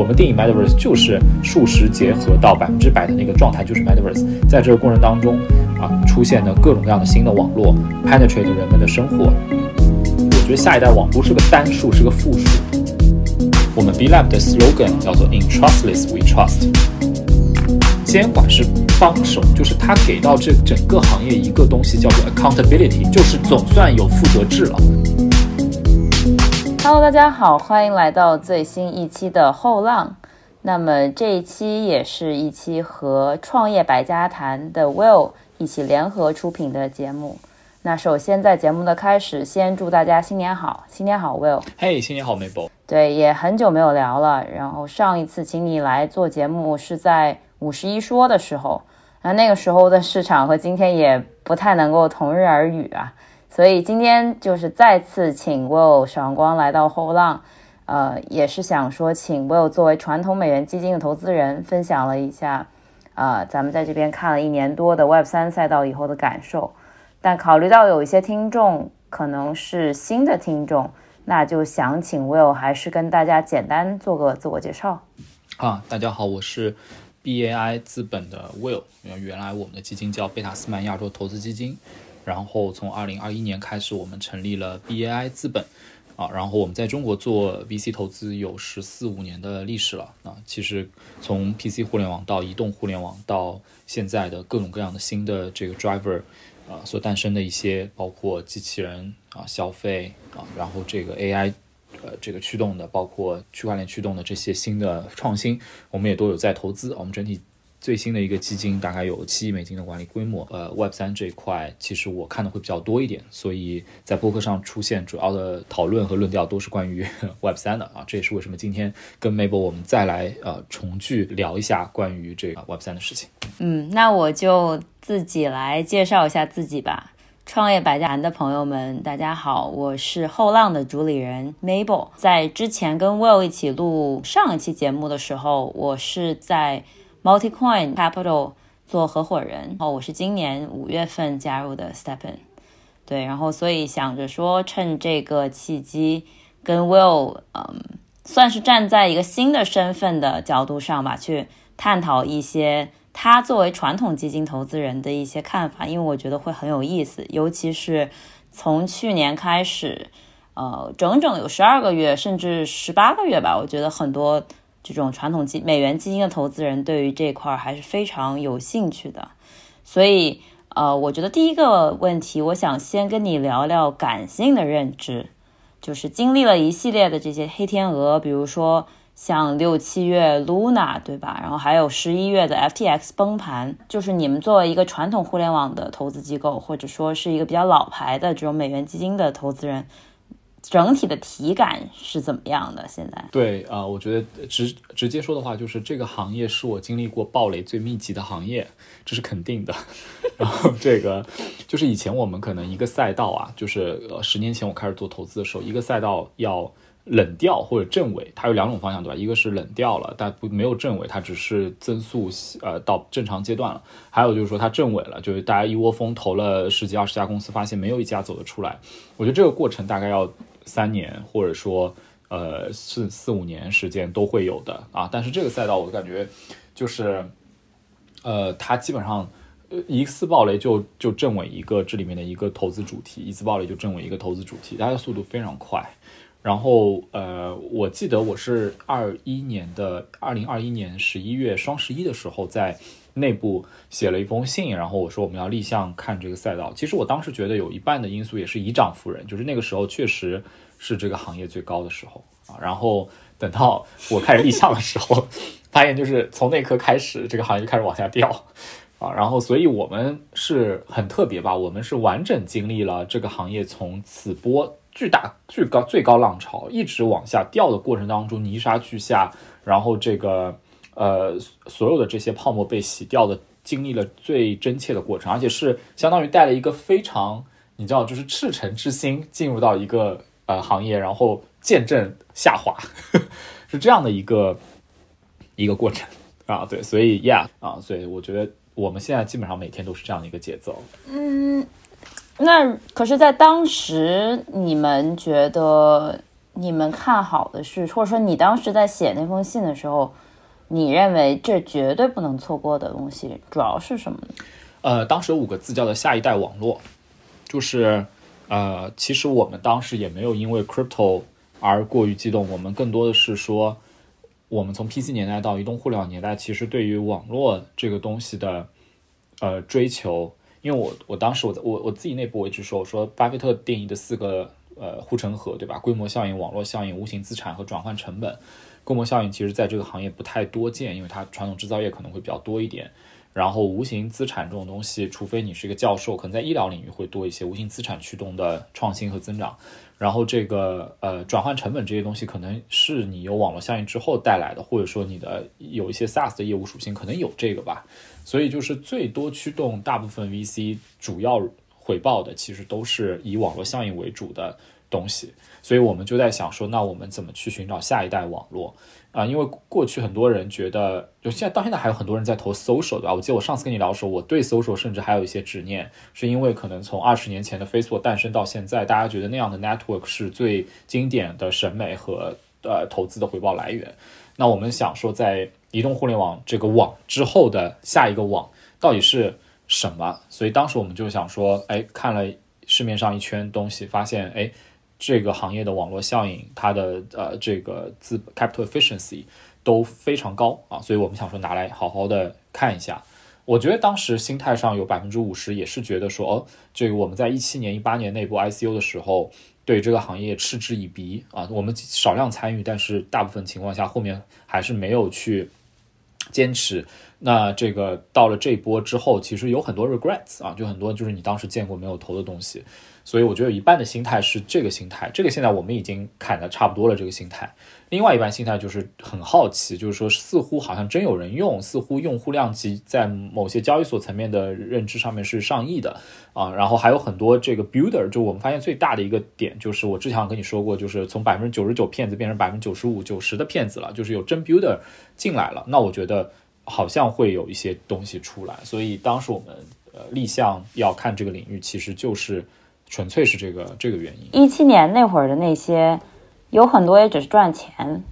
我们定义 Metaverse 就是数实结合到百分之百的那个状态，就是 Metaverse。在这个过程当中啊，出现的各种各样的新的网络，penetrate 人们的生活。我觉得下一代网不是个单数，是个复数。我们 B Lab 的 slogan 叫做 In Trustless We Trust。监管是帮手，就是他给到这整个行业一个东西叫做 accountability，就是总算有负责制了。Hello，大家好，欢迎来到最新一期的后浪。那么这一期也是一期和创业百家谈的 Will 一起联合出品的节目。那首先在节目的开始，先祝大家新年好，新年好，Will。嘿，新年好，Mabel。对，也很久没有聊了。然后上一次请你来做节目是在。五十一说的时候，那那个时候的市场和今天也不太能够同日而语啊，所以今天就是再次请 Will 闪光来到后浪，呃，也是想说请 Will 作为传统美元基金的投资人，分享了一下，呃，咱们在这边看了一年多的 Web 三赛道以后的感受，但考虑到有一些听众可能是新的听众，那就想请 Will 还是跟大家简单做个自我介绍。啊，大家好，我是。BAI 资本的 Will，原来我们的基金叫贝塔斯曼亚洲投资基金，然后从二零二一年开始，我们成立了 BAI 资本，啊，然后我们在中国做 VC 投资有十四五年的历史了，啊，其实从 PC 互联网到移动互联网到现在的各种各样的新的这个 driver，啊，所诞生的一些包括机器人啊消费啊，然后这个 AI。呃，这个驱动的，包括区块链驱动的这些新的创新，我们也都有在投资。我们整体最新的一个基金大概有七亿美金的管理规模。呃，Web 三这一块，其实我看的会比较多一点，所以在博客上出现主要的讨论和论调都是关于 Web 三的啊。这也是为什么今天跟 Mabel 我们再来呃重聚聊一下关于这个 Web 三的事情。嗯，那我就自己来介绍一下自己吧。创业百家谈的朋友们，大家好，我是后浪的主理人 Mabel。在之前跟 Will 一起录上一期节目的时候，我是在 MultiCoin Capital 做合伙人。哦，我是今年五月份加入的 Stepen。对，然后所以想着说，趁这个契机跟 Will，嗯，算是站在一个新的身份的角度上吧，去探讨一些。他作为传统基金投资人的一些看法，因为我觉得会很有意思，尤其是从去年开始，呃，整整有十二个月，甚至十八个月吧，我觉得很多这种传统基美元基金的投资人对于这块还是非常有兴趣的。所以，呃，我觉得第一个问题，我想先跟你聊聊感性的认知，就是经历了一系列的这些黑天鹅，比如说。像六七月 Luna 对吧？然后还有十一月的 FTX 崩盘，就是你们作为一个传统互联网的投资机构，或者说是一个比较老牌的这种美元基金的投资人，整体的体感是怎么样的？现在？对啊，我觉得直直接说的话，就是这个行业是我经历过暴雷最密集的行业，这是肯定的。然后这个就是以前我们可能一个赛道啊，就是十年前我开始做投资的时候，一个赛道要。冷掉或者正尾，它有两种方向，对吧？一个是冷掉了，但不没有正尾，它只是增速呃到正常阶段了。还有就是说它正尾了，就是大家一窝蜂投了十几二十家公司，发现没有一家走得出来。我觉得这个过程大概要三年，或者说呃四四五年时间都会有的啊。但是这个赛道我感觉就是呃它基本上一次暴雷就就正尾一个这里面的一个投资主题，一次暴雷就正尾一个投资主题，它的速度非常快。然后，呃，我记得我是二一年的二零二一年十一月双十一的时候，在内部写了一封信，然后我说我们要立项看这个赛道。其实我当时觉得有一半的因素也是以涨服人，就是那个时候确实是这个行业最高的时候啊。然后等到我开始立项的时候，发现就是从那刻开始，这个行业就开始往下掉啊。然后，所以我们是很特别吧，我们是完整经历了这个行业从此波。巨大、巨高、最高浪潮一直往下掉的过程当中，泥沙俱下，然后这个呃，所有的这些泡沫被洗掉的，经历了最真切的过程，而且是相当于带了一个非常，你知道，就是赤诚之心进入到一个呃行业，然后见证下滑，是这样的一个一个过程啊。对，所以 Yeah 啊，所以我觉得我们现在基本上每天都是这样的一个节奏。嗯。那可是，在当时，你们觉得你们看好的是，或者说你当时在写那封信的时候，你认为这绝对不能错过的东西，主要是什么？呃，当时有五个字叫做“下一代网络”，就是呃，其实我们当时也没有因为 crypto 而过于激动，我们更多的是说，我们从 PC 年代到移动互联网年代，其实对于网络这个东西的呃追求，因为我我当时我我我自己内部我一直说，我说巴菲特定义的四个呃护城河，对吧？规模效应、网络效应、无形资产和转换成本。规模效应其实在这个行业不太多见，因为它传统制造业可能会比较多一点。然后无形资产这种东西，除非你是一个教授，可能在医疗领域会多一些无形资产驱动的创新和增长。然后这个呃转换成本这些东西，可能是你有网络效应之后带来的，或者说你的有一些 SaaS 的业务属性，可能有这个吧。所以就是最多驱动大部分 VC 主要回报的，其实都是以网络效应为主的东西。所以我们就在想说，那我们怎么去寻找下一代网络？啊，因为过去很多人觉得，就现在到现在还有很多人在投 social，对吧？我记得我上次跟你聊的时候，我对 social 甚至还有一些执念，是因为可能从二十年前的 Facebook 诞生到现在，大家觉得那样的 network 是最经典的审美和呃投资的回报来源。那我们想说，在移动互联网这个网之后的下一个网到底是什么？所以当时我们就想说，哎，看了市面上一圈东西，发现，哎。这个行业的网络效应，它的呃这个资 capital efficiency 都非常高啊，所以我们想说拿来好好的看一下。我觉得当时心态上有百分之五十也是觉得说，哦，这个我们在一七年、一八年内部 ICO 的时候，对这个行业嗤之以鼻啊，我们少量参与，但是大部分情况下后面还是没有去坚持。那这个到了这一波之后，其实有很多 regrets 啊，就很多就是你当时见过没有投的东西。所以我觉得有一半的心态是这个心态，这个现在我们已经砍的差不多了。这个心态，另外一半心态就是很好奇，就是说似乎好像真有人用，似乎用户量级在某些交易所层面的认知上面是上亿的啊。然后还有很多这个 builder，就我们发现最大的一个点就是我之前跟你说过，就是从百分之九十九骗子变成百分之九十五、九十的骗子了，就是有真 builder 进来了。那我觉得好像会有一些东西出来。所以当时我们呃立项要看这个领域，其实就是。纯粹是这个这个原因。一七年那会儿的那些，有很多也只是赚钱，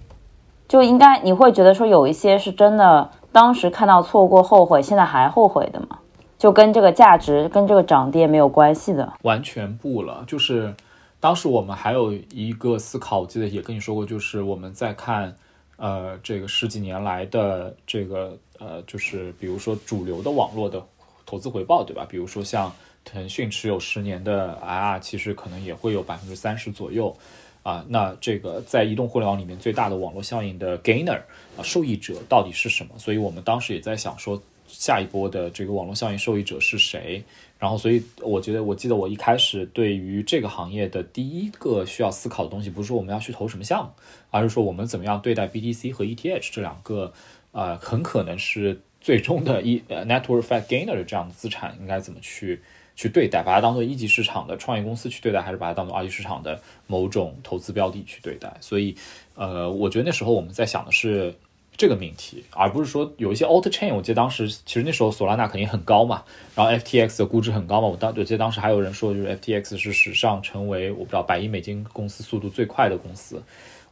就应该你会觉得说有一些是真的，当时看到错过后悔，现在还后悔的嘛？就跟这个价值跟这个涨跌没有关系的，完全不了。就是当时我们还有一个思考，我记得也跟你说过，就是我们在看呃这个十几年来的这个呃，就是比如说主流的网络的投资回报，对吧？比如说像。腾讯持有十年的 IR 其实可能也会有百分之三十左右，啊，那这个在移动互联网里面最大的网络效应的 gainer 啊受益者到底是什么？所以我们当时也在想说，下一波的这个网络效应受益者是谁？然后，所以我觉得，我记得我一开始对于这个行业的第一个需要思考的东西，不是说我们要去投什么项目，而是说我们怎么样对待 BTC 和 ETH 这两个，呃，很可能是最终的一呃 network effect gainer 的这样的资产，应该怎么去？去对待，把它当做一级市场的创业公司去对待，还是把它当做二级市场的某种投资标的去对待？所以，呃，我觉得那时候我们在想的是这个命题，而不是说有一些 alt chain。我记得当时其实那时候索拉纳肯定很高嘛，然后 FTX 的估值很高嘛。我当我记得当时还有人说，就是 FTX 是史上成为我不知道百亿美金公司速度最快的公司。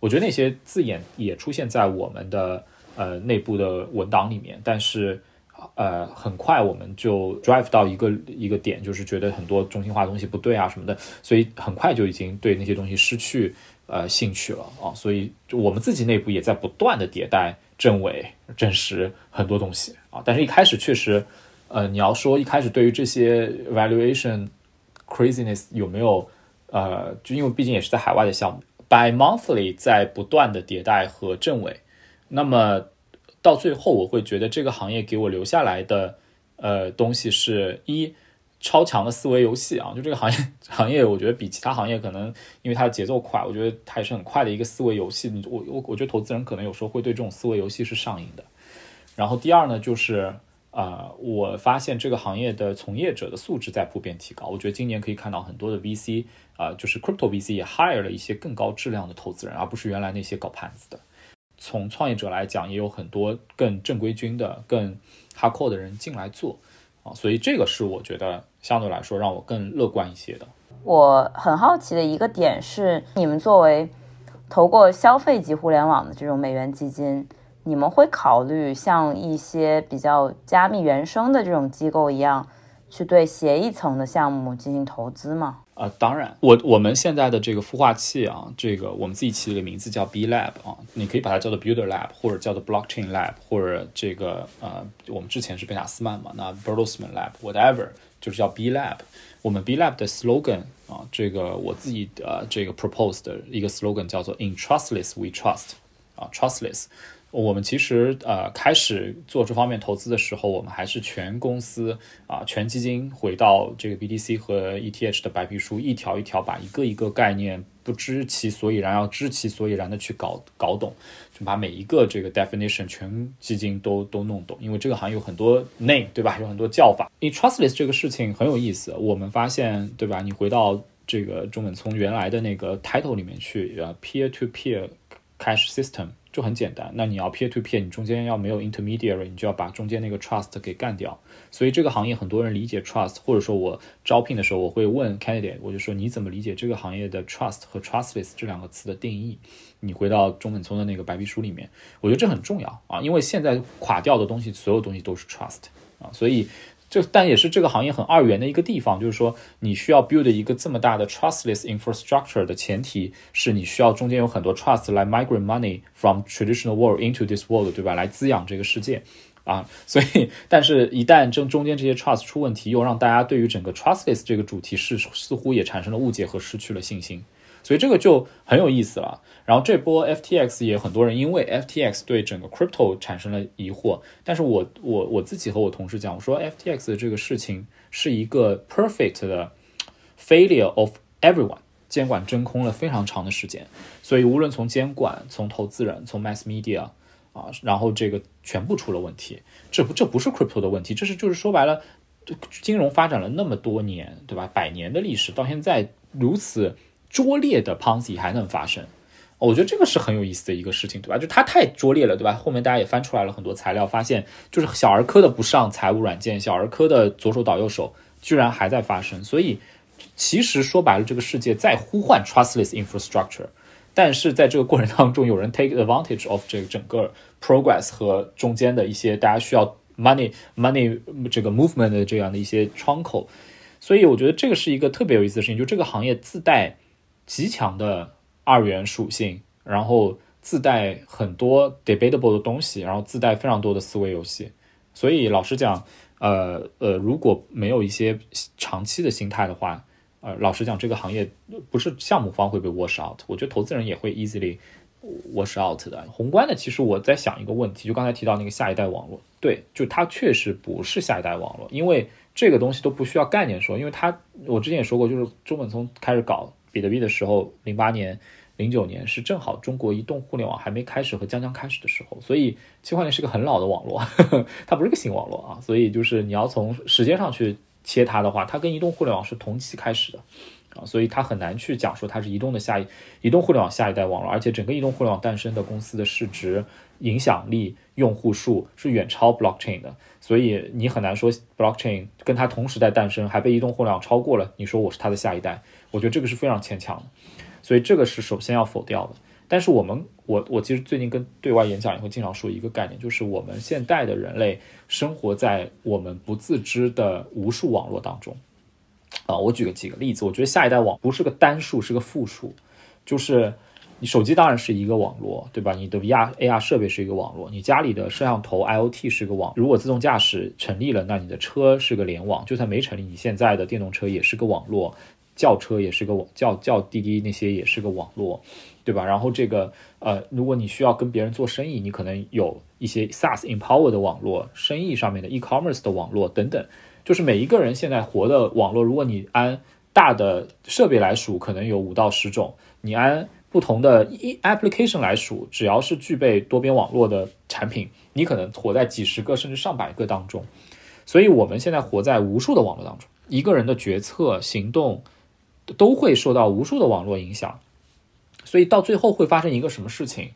我觉得那些字眼也出现在我们的呃内部的文档里面，但是。呃，很快我们就 drive 到一个一个点，就是觉得很多中心化东西不对啊什么的，所以很快就已经对那些东西失去呃兴趣了啊。所以我们自己内部也在不断的迭代、证伪、证实很多东西啊。但是一开始确实，呃，你要说一开始对于这些 valuation craziness 有没有呃，就因为毕竟也是在海外的项目，by monthly 在不断的迭代和证伪，那么。到最后，我会觉得这个行业给我留下来的，呃，东西是一超强的思维游戏啊！就这个行业，行业我觉得比其他行业可能因为它的节奏快，我觉得它也是很快的一个思维游戏。我我我觉得投资人可能有时候会对这种思维游戏是上瘾的。然后第二呢，就是啊，我发现这个行业的从业者的素质在普遍提高。我觉得今年可以看到很多的 VC 啊，就是 Crypto VC 也 hire 了一些更高质量的投资人，而不是原来那些搞盘子的。从创业者来讲，也有很多更正规军的、更 hardcore 的人进来做啊，所以这个是我觉得相对来说让我更乐观一些的。我很好奇的一个点是，你们作为投过消费级互联网的这种美元基金，你们会考虑像一些比较加密原生的这种机构一样，去对协议层的项目进行投资吗？啊，当然，我我们现在的这个孵化器啊，这个我们自己起了个名字叫 B Lab 啊，你可以把它叫做 Builder Lab，或者叫做 Blockchain Lab，或者这个呃，我们之前是贝塔斯曼嘛，那 Bertelsmann Lab，whatever，就是叫 B Lab。我们 B Lab 的 slogan 啊，这个我自己呃这个 propose 的一个 slogan 叫做 In trustless we trust，啊，trustless。我们其实呃开始做这方面投资的时候，我们还是全公司啊全基金回到这个 BTC 和 ETH 的白皮书，一条一条把一个一个概念不知其所以然，要知其所以然的去搞搞懂，就把每一个这个 definition 全基金都都弄懂，因为这个行业有很多 name 对吧？有很多叫法。因为 trustless 这个事情很有意思，我们发现对吧？你回到这个中文从原来的那个 title 里面去，呃，peer to peer cash system。就很简单，那你要 peer to peer，你中间要没有 intermediary，你就要把中间那个 trust 给干掉。所以这个行业很多人理解 trust，或者说我招聘的时候我会问 candidate，我就说你怎么理解这个行业的 trust 和 trustless 这两个词的定义？你回到中本聪的那个白皮书里面，我觉得这很重要啊，因为现在垮掉的东西，所有东西都是 trust 啊，所以。这但也是这个行业很二元的一个地方，就是说你需要 build 一个这么大的 trustless infrastructure 的前提是你需要中间有很多 trust 来 migrate money from traditional world into this world，对吧？来滋养这个世界啊。所以，但是一旦中中间这些 trust 出问题，又让大家对于整个 trustless 这个主题是似乎也产生了误解和失去了信心。所以这个就很有意思了。然后这波 FTX 也很多人因为 FTX 对整个 crypto 产生了疑惑，但是我我我自己和我同事讲，我说 FTX 的这个事情是一个 perfect 的 failure of everyone，监管真空了非常长的时间，所以无论从监管、从投资人、从 mass media 啊，然后这个全部出了问题。这不这不是 crypto 的问题，这是就是说白了，金融发展了那么多年，对吧？百年的历史到现在如此。拙劣的 Ponzi 还能发生，我觉得这个是很有意思的一个事情，对吧？就它太拙劣了，对吧？后面大家也翻出来了很多材料，发现就是小儿科的不上财务软件，小儿科的左手倒右手，居然还在发生。所以其实说白了，这个世界在呼唤 trustless infrastructure，但是在这个过程当中，有人 take advantage of 这个整个 progress 和中间的一些大家需要 money money 这个 movement 的这样的一些窗口。所以我觉得这个是一个特别有意思的事情，就这个行业自带。极强的二元属性，然后自带很多 debatable 的东西，然后自带非常多的思维游戏。所以老实讲，呃呃，如果没有一些长期的心态的话，呃，老实讲，这个行业不是项目方会被 wash out，我觉得投资人也会 easily wash out 的。宏观的，其实我在想一个问题，就刚才提到那个下一代网络，对，就它确实不是下一代网络，因为这个东西都不需要概念说，因为它我之前也说过，就是中本聪开始搞。比特币的时候，零八年、零九年是正好中国移动互联网还没开始和将将开始的时候，所以区块链是个很老的网络，它不是个新网络啊。所以就是你要从时间上去切它的话，它跟移动互联网是同期开始的啊，所以它很难去讲说它是移动的下一移动互联网下一代网络，而且整个移动互联网诞生的公司的市值、影响力、用户数是远超 blockchain 的，所以你很难说 blockchain 跟它同时代诞生还被移动互联网超过了，你说我是它的下一代。我觉得这个是非常牵强的，所以这个是首先要否掉的。但是我们，我我其实最近跟对外演讲也会经常说一个概念，就是我们现代的人类生活在我们不自知的无数网络当中。啊，我举个几个例子，我觉得下一代网不是个单数，是个复数。就是你手机当然是一个网络，对吧？你的 VR AR 设备是一个网络，你家里的摄像头 IOT 是个网。如果自动驾驶成立了，那你的车是个联网；就算没成立，你现在的电动车也是个网络。轿车也是个网，叫叫滴滴那些也是个网络，对吧？然后这个呃，如果你需要跟别人做生意，你可能有一些 SaaS empower 的网络，生意上面的 e-commerce 的网络等等。就是每一个人现在活的网络，如果你按大的设备来数，可能有五到十种；你按不同的 application 来数，只要是具备多边网络的产品，你可能活在几十个甚至上百个当中。所以我们现在活在无数的网络当中，一个人的决策行动。都会受到无数的网络影响，所以到最后会发生一个什么事情？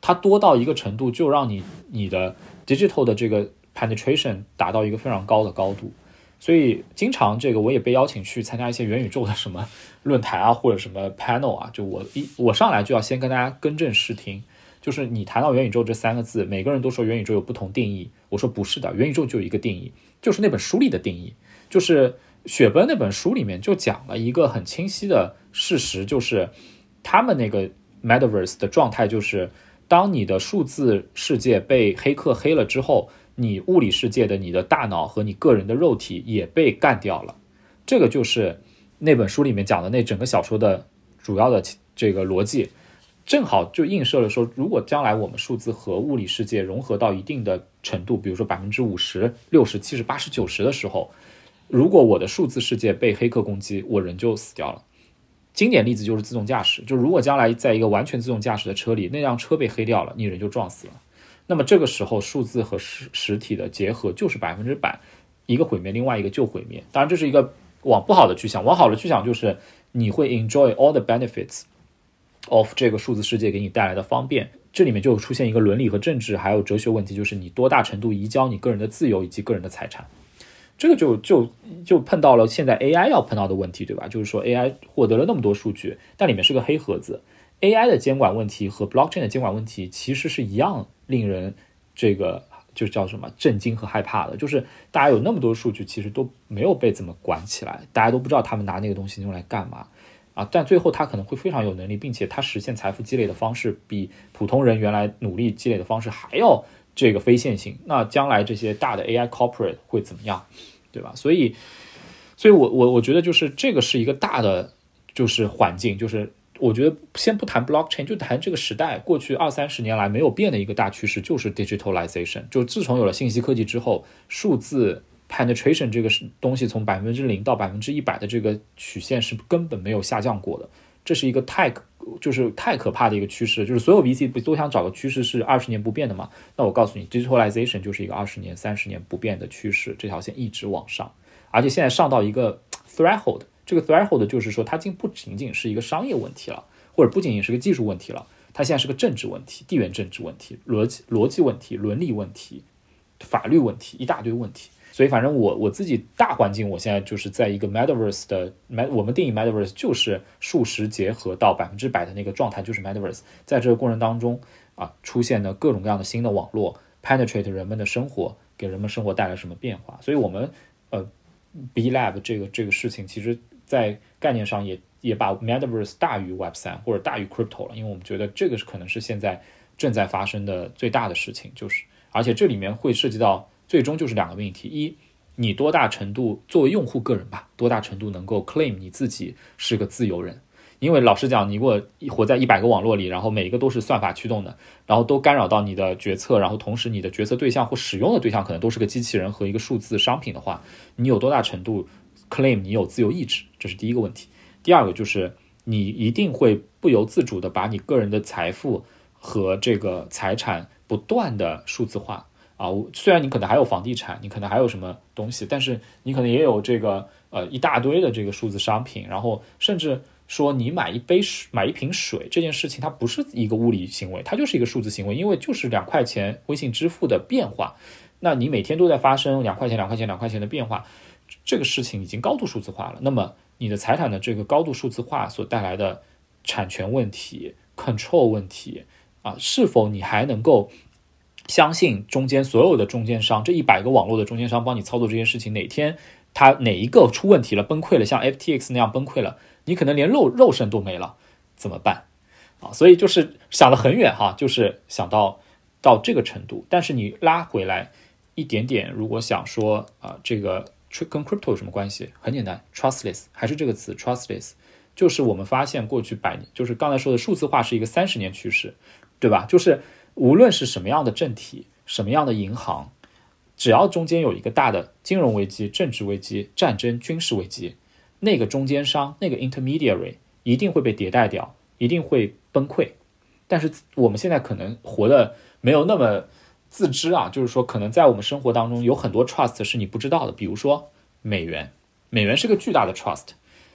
它多到一个程度，就让你你的 digital 的这个 penetration 达到一个非常高的高度。所以经常这个我也被邀请去参加一些元宇宙的什么论坛啊，或者什么 panel 啊，就我一我上来就要先跟大家更正视听，就是你谈到元宇宙这三个字，每个人都说元宇宙有不同定义，我说不是的，元宇宙就有一个定义，就是那本书里的定义，就是雪崩那本书里面就讲了一个很清晰的事实，就是他们那个 metaverse 的状态就是。当你的数字世界被黑客黑了之后，你物理世界的你的大脑和你个人的肉体也被干掉了。这个就是那本书里面讲的那整个小说的主要的这个逻辑，正好就映射了说，如果将来我们数字和物理世界融合到一定的程度，比如说百分之五十、六十、七十、八十、九十的时候，如果我的数字世界被黑客攻击，我人就死掉了。经典例子就是自动驾驶，就如果将来在一个完全自动驾驶的车里，那辆车被黑掉了，你人就撞死了。那么这个时候，数字和实实体的结合就是百分之百，一个毁灭，另外一个就毁灭。当然，这是一个往不好的去想，往好的去想就是你会 enjoy all the benefits of 这个数字世界给你带来的方便。这里面就出现一个伦理和政治还有哲学问题，就是你多大程度移交你个人的自由以及个人的财产。这个就就就碰到了现在 AI 要碰到的问题，对吧？就是说 AI 获得了那么多数据，但里面是个黑盒子。AI 的监管问题和 Blockchain 的监管问题其实是一样令人这个就叫什么震惊和害怕的。就是大家有那么多数据，其实都没有被怎么管起来，大家都不知道他们拿那个东西用来干嘛啊。但最后他可能会非常有能力，并且他实现财富积累的方式比普通人原来努力积累的方式还要。这个非线性，那将来这些大的 AI corporate 会怎么样，对吧？所以，所以我我我觉得就是这个是一个大的就是环境，就是我觉得先不谈 blockchain，就谈这个时代过去二三十年来没有变的一个大趋势，就是 digitalization。就自从有了信息科技之后，数字 penetration 这个东西从百分之零到百分之一百的这个曲线是根本没有下降过的，这是一个太。就是太可怕的一个趋势，就是所有 VC 不都想找个趋势是二十年不变的嘛？那我告诉你，digitalization 就是一个二十年、三十年不变的趋势，这条线一直往上，而且现在上到一个 threshold，这个 threshold 就是说它竟不仅仅是一个商业问题了，或者不仅仅是个技术问题了，它现在是个政治问题、地缘政治问题、逻辑逻辑问题、伦理问题、法律问题，一大堆问题。所以，反正我我自己大环境，我现在就是在一个 metaverse 的 met，我们定义 metaverse 就是数实结合到百分之百的那个状态，就是 metaverse。在这个过程当中啊，出现的各种各样的新的网络，penetrate 人们的生活，给人们生活带来什么变化。所以，我们呃，B Lab 这个这个事情，其实在概念上也也把 metaverse 大于 Web 三或者大于 crypto 了，因为我们觉得这个是可能是现在正在发生的最大的事情，就是而且这里面会涉及到。最终就是两个问题：一，你多大程度作为用户个人吧，多大程度能够 claim 你自己是个自由人？因为老实讲，你如果活在一百个网络里，然后每一个都是算法驱动的，然后都干扰到你的决策，然后同时你的决策对象或使用的对象可能都是个机器人和一个数字商品的话，你有多大程度 claim 你有自由意志？这是第一个问题。第二个就是你一定会不由自主的把你个人的财富和这个财产不断的数字化。啊，虽然你可能还有房地产，你可能还有什么东西，但是你可能也有这个呃一大堆的这个数字商品，然后甚至说你买一杯水、买一瓶水这件事情，它不是一个物理行为，它就是一个数字行为，因为就是两块钱微信支付的变化，那你每天都在发生两块钱、两块钱、两块钱的变化，这个事情已经高度数字化了。那么你的财产的这个高度数字化所带来的产权问题、control 问题啊，是否你还能够？相信中间所有的中间商，这一百个网络的中间商帮你操作这件事情，哪天他哪一个出问题了，崩溃了，像 FTX 那样崩溃了，你可能连肉肉身都没了，怎么办？啊，所以就是想得很远哈，就是想到到这个程度。但是你拉回来一点点，如果想说啊，这个跟 crypto 有什么关系？很简单，trustless 还是这个词，trustless 就是我们发现过去百年，就是刚才说的数字化是一个三十年趋势，对吧？就是。无论是什么样的政体，什么样的银行，只要中间有一个大的金融危机、政治危机、战争、军事危机，那个中间商、那个 intermediary 一定会被迭代掉，一定会崩溃。但是我们现在可能活的没有那么自知啊，就是说，可能在我们生活当中有很多 trust 是你不知道的，比如说美元，美元是个巨大的 trust。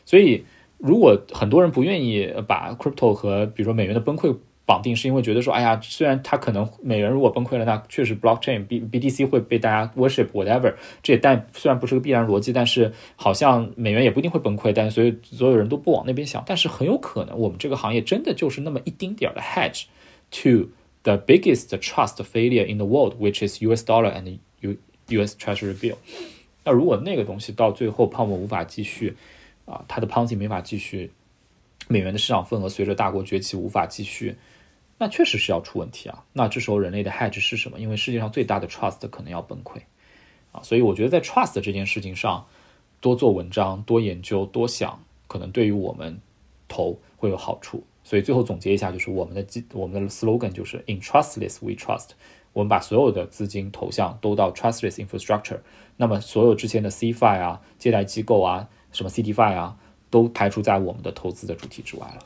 所以，如果很多人不愿意把 crypto 和比如说美元的崩溃。绑定，是因为觉得说，哎呀，虽然它可能美元如果崩溃了，那确实 blockchain B BTC 会被大家 worship whatever，这也但虽然不是个必然逻辑，但是好像美元也不一定会崩溃，但所以所有人都不往那边想，但是很有可能我们这个行业真的就是那么一丁点儿的 hedge to the biggest trust failure in the world，which is US dollar and U US Treasury bill。那如果那个东西到最后泡沫无法继续，啊，它的 Ponzi 没法继续，美元的市场份额随着大国崛起无法继续，那确实是要出问题啊。那这时候人类的 hedge 是什么？因为世界上最大的 trust 可能要崩溃啊。所以我觉得在 trust 这件事情上，多做文章、多研究、多想，可能对于我们投会有好处。所以最后总结一下，就是我们的基我们的 slogan 就是 In trustless we trust。我们把所有的资金投向都到 trustless infrastructure。那么所有之前的 CFI 啊、借贷机构啊。什么 CDFI 啊，都排除在我们的投资的主题之外了。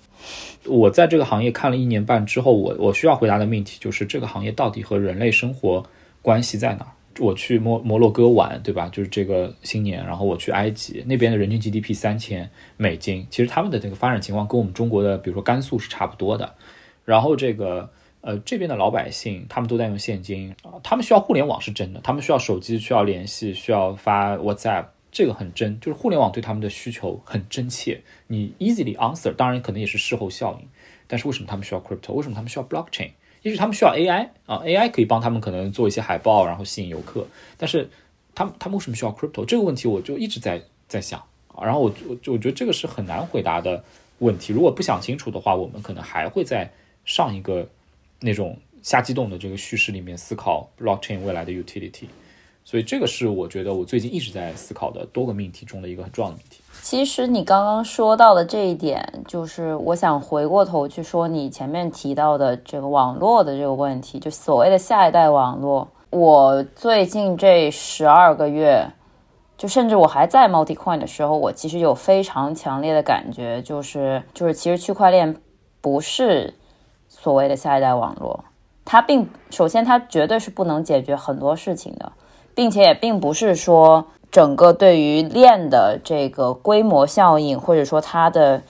我在这个行业看了一年半之后，我我需要回答的命题就是这个行业到底和人类生活关系在哪儿？我去摩摩洛哥玩，对吧？就是这个新年，然后我去埃及那边的人均 GDP 三千美金，其实他们的这个发展情况跟我们中国的，比如说甘肃是差不多的。然后这个呃这边的老百姓，他们都在用现金啊，他们需要互联网是真的，他们需要手机，需要联系，需要发 WhatsApp。这个很真，就是互联网对他们的需求很真切。你 easily answer，当然可能也是事后效应。但是为什么他们需要 crypto？为什么他们需要 blockchain？也许他们需要 AI 啊，AI 可以帮他们可能做一些海报，然后吸引游客。但是他们他们为什么需要 crypto？这个问题我就一直在在想。然后我我就我觉得这个是很难回答的问题。如果不想清楚的话，我们可能还会在上一个那种瞎激动的这个叙事里面思考 blockchain 未来的 utility。所以这个是我觉得我最近一直在思考的多个命题中的一个很重要的命题。其实你刚刚说到的这一点，就是我想回过头去说你前面提到的这个网络的这个问题，就所谓的下一代网络。我最近这十二个月，就甚至我还在 MultiCoin 的时候，我其实有非常强烈的感觉，就是就是其实区块链不是所谓的下一代网络，它并首先它绝对是不能解决很多事情的。并且也并不是说整个对于链的这个规模效应，或者说它的，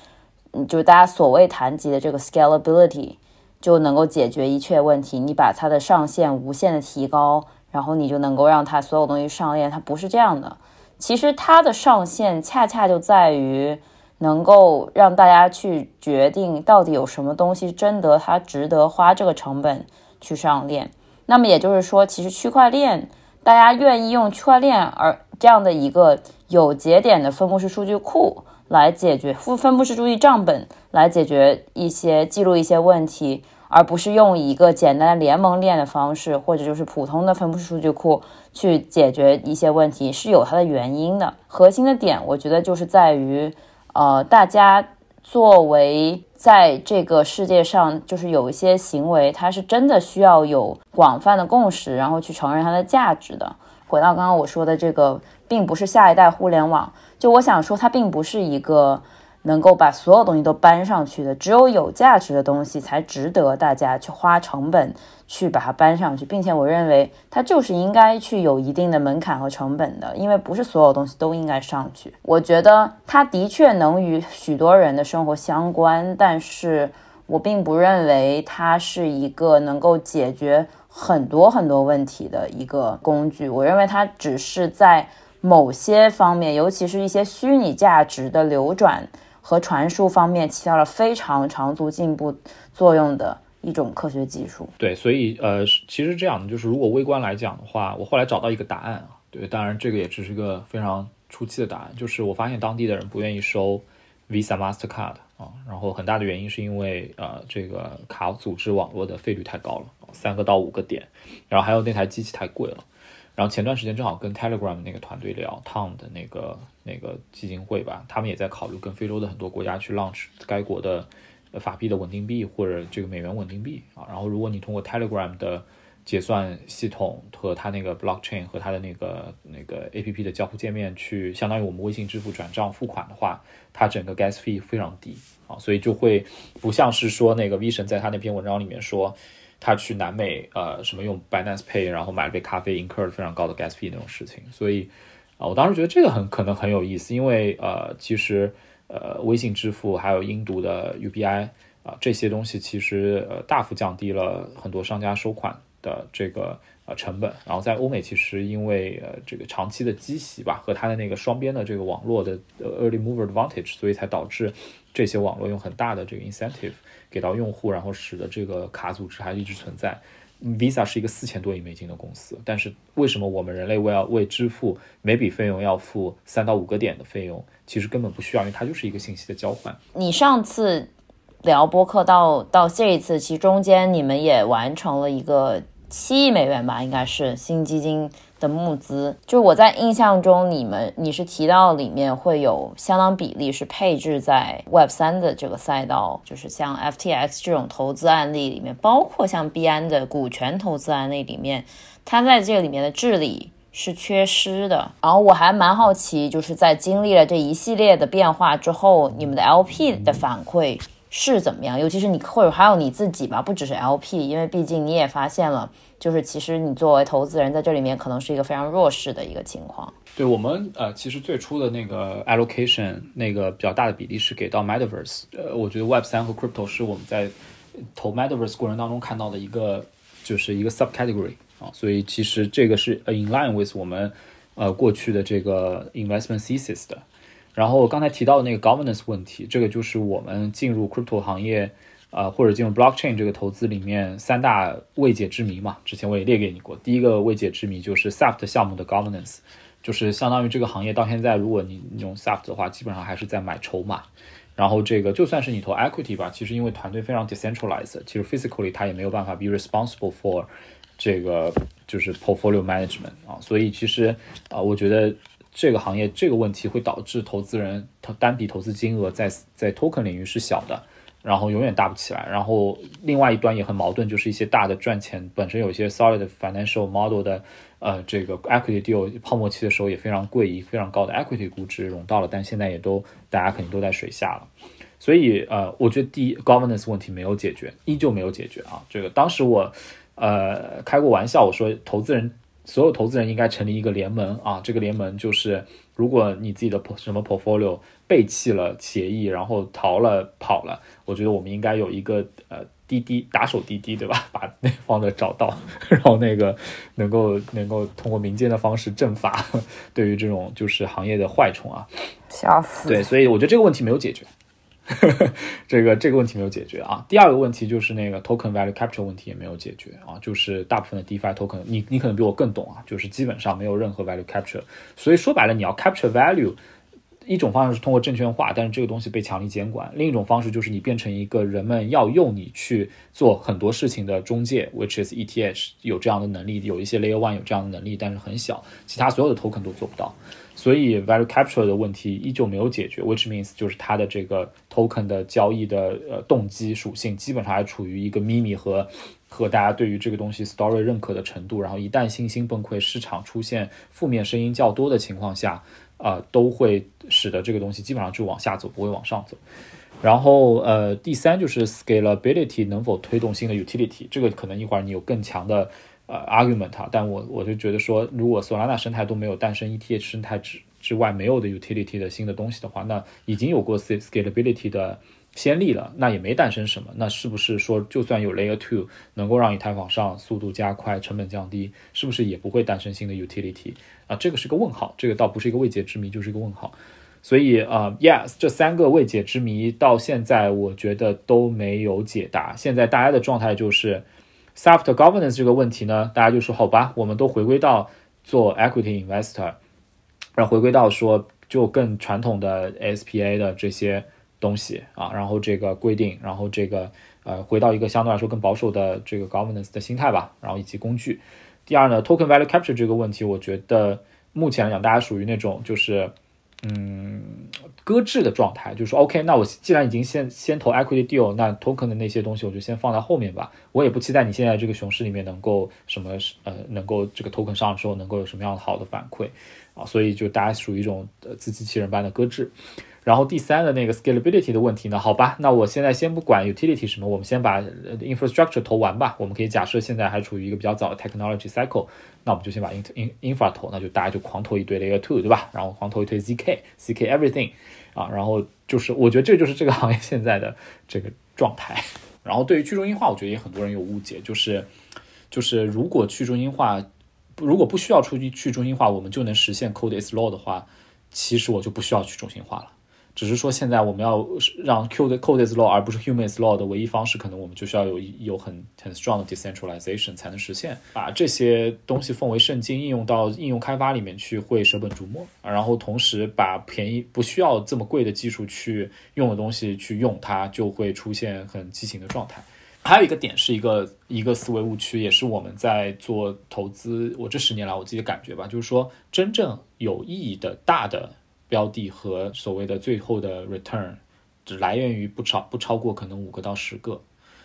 嗯，就是大家所谓谈及的这个 scalability，就能够解决一切问题。你把它的上限无限的提高，然后你就能够让它所有东西上链，它不是这样的。其实它的上限恰恰就在于能够让大家去决定到底有什么东西真得它值得花这个成本去上链。那么也就是说，其实区块链。大家愿意用区块链而这样的一个有节点的分布式数据库来解决分分布式数据账本来解决一些记录一些问题，而不是用一个简单的联盟链的方式，或者就是普通的分布式数据库去解决一些问题，是有它的原因的。核心的点，我觉得就是在于，呃，大家。作为在这个世界上，就是有一些行为，它是真的需要有广泛的共识，然后去承认它的价值的。回到刚刚我说的这个，并不是下一代互联网，就我想说，它并不是一个。能够把所有东西都搬上去的，只有有价值的东西才值得大家去花成本去把它搬上去，并且我认为它就是应该去有一定的门槛和成本的，因为不是所有东西都应该上去。我觉得它的确能与许多人的生活相关，但是我并不认为它是一个能够解决很多很多问题的一个工具。我认为它只是在某些方面，尤其是一些虚拟价值的流转。和传输方面起到了非常长足进步作用的一种科学技术。对，所以呃，其实这样的就是，如果微观来讲的话，我后来找到一个答案啊。对，当然这个也只是个非常初期的答案，就是我发现当地的人不愿意收 Visa、Mastercard 啊，然后很大的原因是因为呃，这个卡组织网络的费率太高了，三个到五个点，然后还有那台机器太贵了。然后前段时间正好跟 Telegram 那个团队聊，Tom 的那个那个基金会吧，他们也在考虑跟非洲的很多国家去 launch 该国的法币的稳定币或者这个美元稳定币啊。然后如果你通过 Telegram 的结算系统和它那个 blockchain 和它的那个那个 APP 的交互界面去，相当于我们微信支付转账付款的话，它整个 gas fee 非常低啊，所以就会不像是说那个 V 神在他那篇文章里面说。他去南美，呃，什么用 Binance Pay，然后买了杯咖啡，incurred 非常高的 gas fee 那种事情，所以啊，我当时觉得这个很可能很有意思，因为呃，其实呃，微信支付还有印度的 UBI 啊，这些东西其实呃大幅降低了很多商家收款的这个呃成本。然后在欧美，其实因为呃这个长期的积习吧，和它的那个双边的这个网络的 early mover advantage，所以才导致这些网络用很大的这个 incentive 给到用户，然后使得这个卡组织还一直存在。Visa 是一个四千多亿美金的公司，但是为什么我们人类为要为支付每笔费用要付三到五个点的费用？其实根本不需要，因为它就是一个信息的交换。你上次聊播客到到这一次，其实中间你们也完成了一个七亿美元吧，应该是新基金。的募资，就我在印象中，你们你是提到里面会有相当比例是配置在 Web 三的这个赛道，就是像 FTX 这种投资案例里面，包括像币安的股权投资案例里面，它在这里面的治理是缺失的。然后我还蛮好奇，就是在经历了这一系列的变化之后，你们的 LP 的反馈是怎么样？尤其是你或者还有你自己吧，不只是 LP，因为毕竟你也发现了。就是其实你作为投资人在这里面可能是一个非常弱势的一个情况。对我们呃，其实最初的那个 allocation 那个比较大的比例是给到 metaverse。呃，我觉得 Web 三和 crypto 是我们在投 metaverse 过程当中看到的一个就是一个 subcategory 啊，所以其实这个是 in line with 我们呃过去的这个 investment thesis 的。然后我刚才提到的那个 governance 问题，这个就是我们进入 crypto 行业。呃，或者进入 blockchain 这个投资里面三大未解之谜嘛，之前我也列给你过。第一个未解之谜就是 SAFT 项目的 governance，就是相当于这个行业到现在，如果你用 SAFT 的话，基本上还是在买筹码。然后这个就算是你投 equity 吧，其实因为团队非常 decentralized，其实 physically 它也没有办法 be responsible for 这个就是 portfolio management 啊。所以其实啊，我觉得这个行业这个问题会导致投资人他单笔投资金额在在 token 领域是小的。然后永远大不起来，然后另外一端也很矛盾，就是一些大的赚钱本身有一些 solid financial model 的，呃，这个 equity deal 泡沫期的时候也非常贵，以非常高的 equity 估值融到了，但现在也都大家肯定都在水下了，所以呃，我觉得第一 governance 问题没有解决，依旧没有解决啊。这个当时我呃开过玩笑，我说投资人所有投资人应该成立一个联盟啊，这个联盟就是如果你自己的什么 portfolio 背弃了协议，然后逃了跑了。我觉得我们应该有一个呃滴滴打手滴滴，对吧？把那方的找到，然后那个能够能够通过民间的方式正法，对于这种就是行业的坏虫啊，笑死。对，所以我觉得这个问题没有解决，这个这个问题没有解决啊。第二个问题就是那个 token value capture 问题也没有解决啊，就是大部分的 DeFi token，你你可能比我更懂啊，就是基本上没有任何 value capture，所以说白了，你要 capture value。一种方式是通过证券化，但是这个东西被强力监管；另一种方式就是你变成一个人们要用你去做很多事情的中介，which is ETH 有这样的能力，有一些 Layer One 有这样的能力，但是很小，其他所有的 token 都做不到。所以 value capture 的问题依旧没有解决，which means 就是它的这个 token 的交易的呃动机属性基本上还处于一个秘密和和大家对于这个东西 story 认可的程度。然后一旦信心崩溃，市场出现负面声音较多的情况下。啊，都会使得这个东西基本上就往下走，不会往上走。然后，呃，第三就是 scalability 能否推动新的 utility，这个可能一会儿你有更强的呃 argument 啊。但我我就觉得说，如果索拉纳生态都没有诞生 ETH 生态之之外没有的 utility 的新的东西的话，那已经有过 scalability 的先例了，那也没诞生什么。那是不是说，就算有 layer two 能够让以太坊上速度加快、成本降低，是不是也不会诞生新的 utility？啊，这个是个问号，这个倒不是一个未解之谜，就是一个问号。所以啊，yes，这三个未解之谜到现在我觉得都没有解答。现在大家的状态就是，soft governance 这个问题呢，大家就说好吧，我们都回归到做 equity investor，然后回归到说就更传统的 SPA 的这些东西啊，然后这个规定，然后这个呃，回到一个相对来说更保守的这个 governance 的心态吧，然后以及工具。第二呢，token value capture 这个问题，我觉得目前来讲，大家属于那种就是，嗯，搁置的状态，就是说，OK，那我既然已经先先投 equity deal，那 token 的那些东西我就先放在后面吧。我也不期待你现在这个熊市里面能够什么呃，能够这个 token 上之后能够有什么样的好的反馈啊，所以就大家属于一种呃自欺欺人般的搁置。然后第三的那个 scalability 的问题呢？好吧，那我现在先不管 utility 什么，我们先把 infrastructure 投完吧。我们可以假设现在还处于一个比较早的 technology cycle，那我们就先把 in in infra 投，那就大家就狂投一堆 layer two，对吧？然后狂投一堆 zk zk everything，啊，然后就是我觉得这就是这个行业现在的这个状态。然后对于去中心化，我觉得也很多人有误解，就是就是如果去中心化，如果不需要出去去中心化，我们就能实现 code is law 的话，其实我就不需要去中心化了。只是说现在我们要让 code code is law 而不是 human is law 的唯一方式，可能我们就需要有有很很 strong 的 decentralization 才能实现。把这些东西奉为圣经，应用到应用开发里面去，会舍本逐末。然后同时把便宜不需要这么贵的技术去用的东西去用它，就会出现很畸形的状态。还有一个点是一个一个思维误区，也是我们在做投资，我这十年来我自己的感觉吧，就是说真正有意义的大的。标的和所谓的最后的 return 只来源于不超不超过可能五个到十个，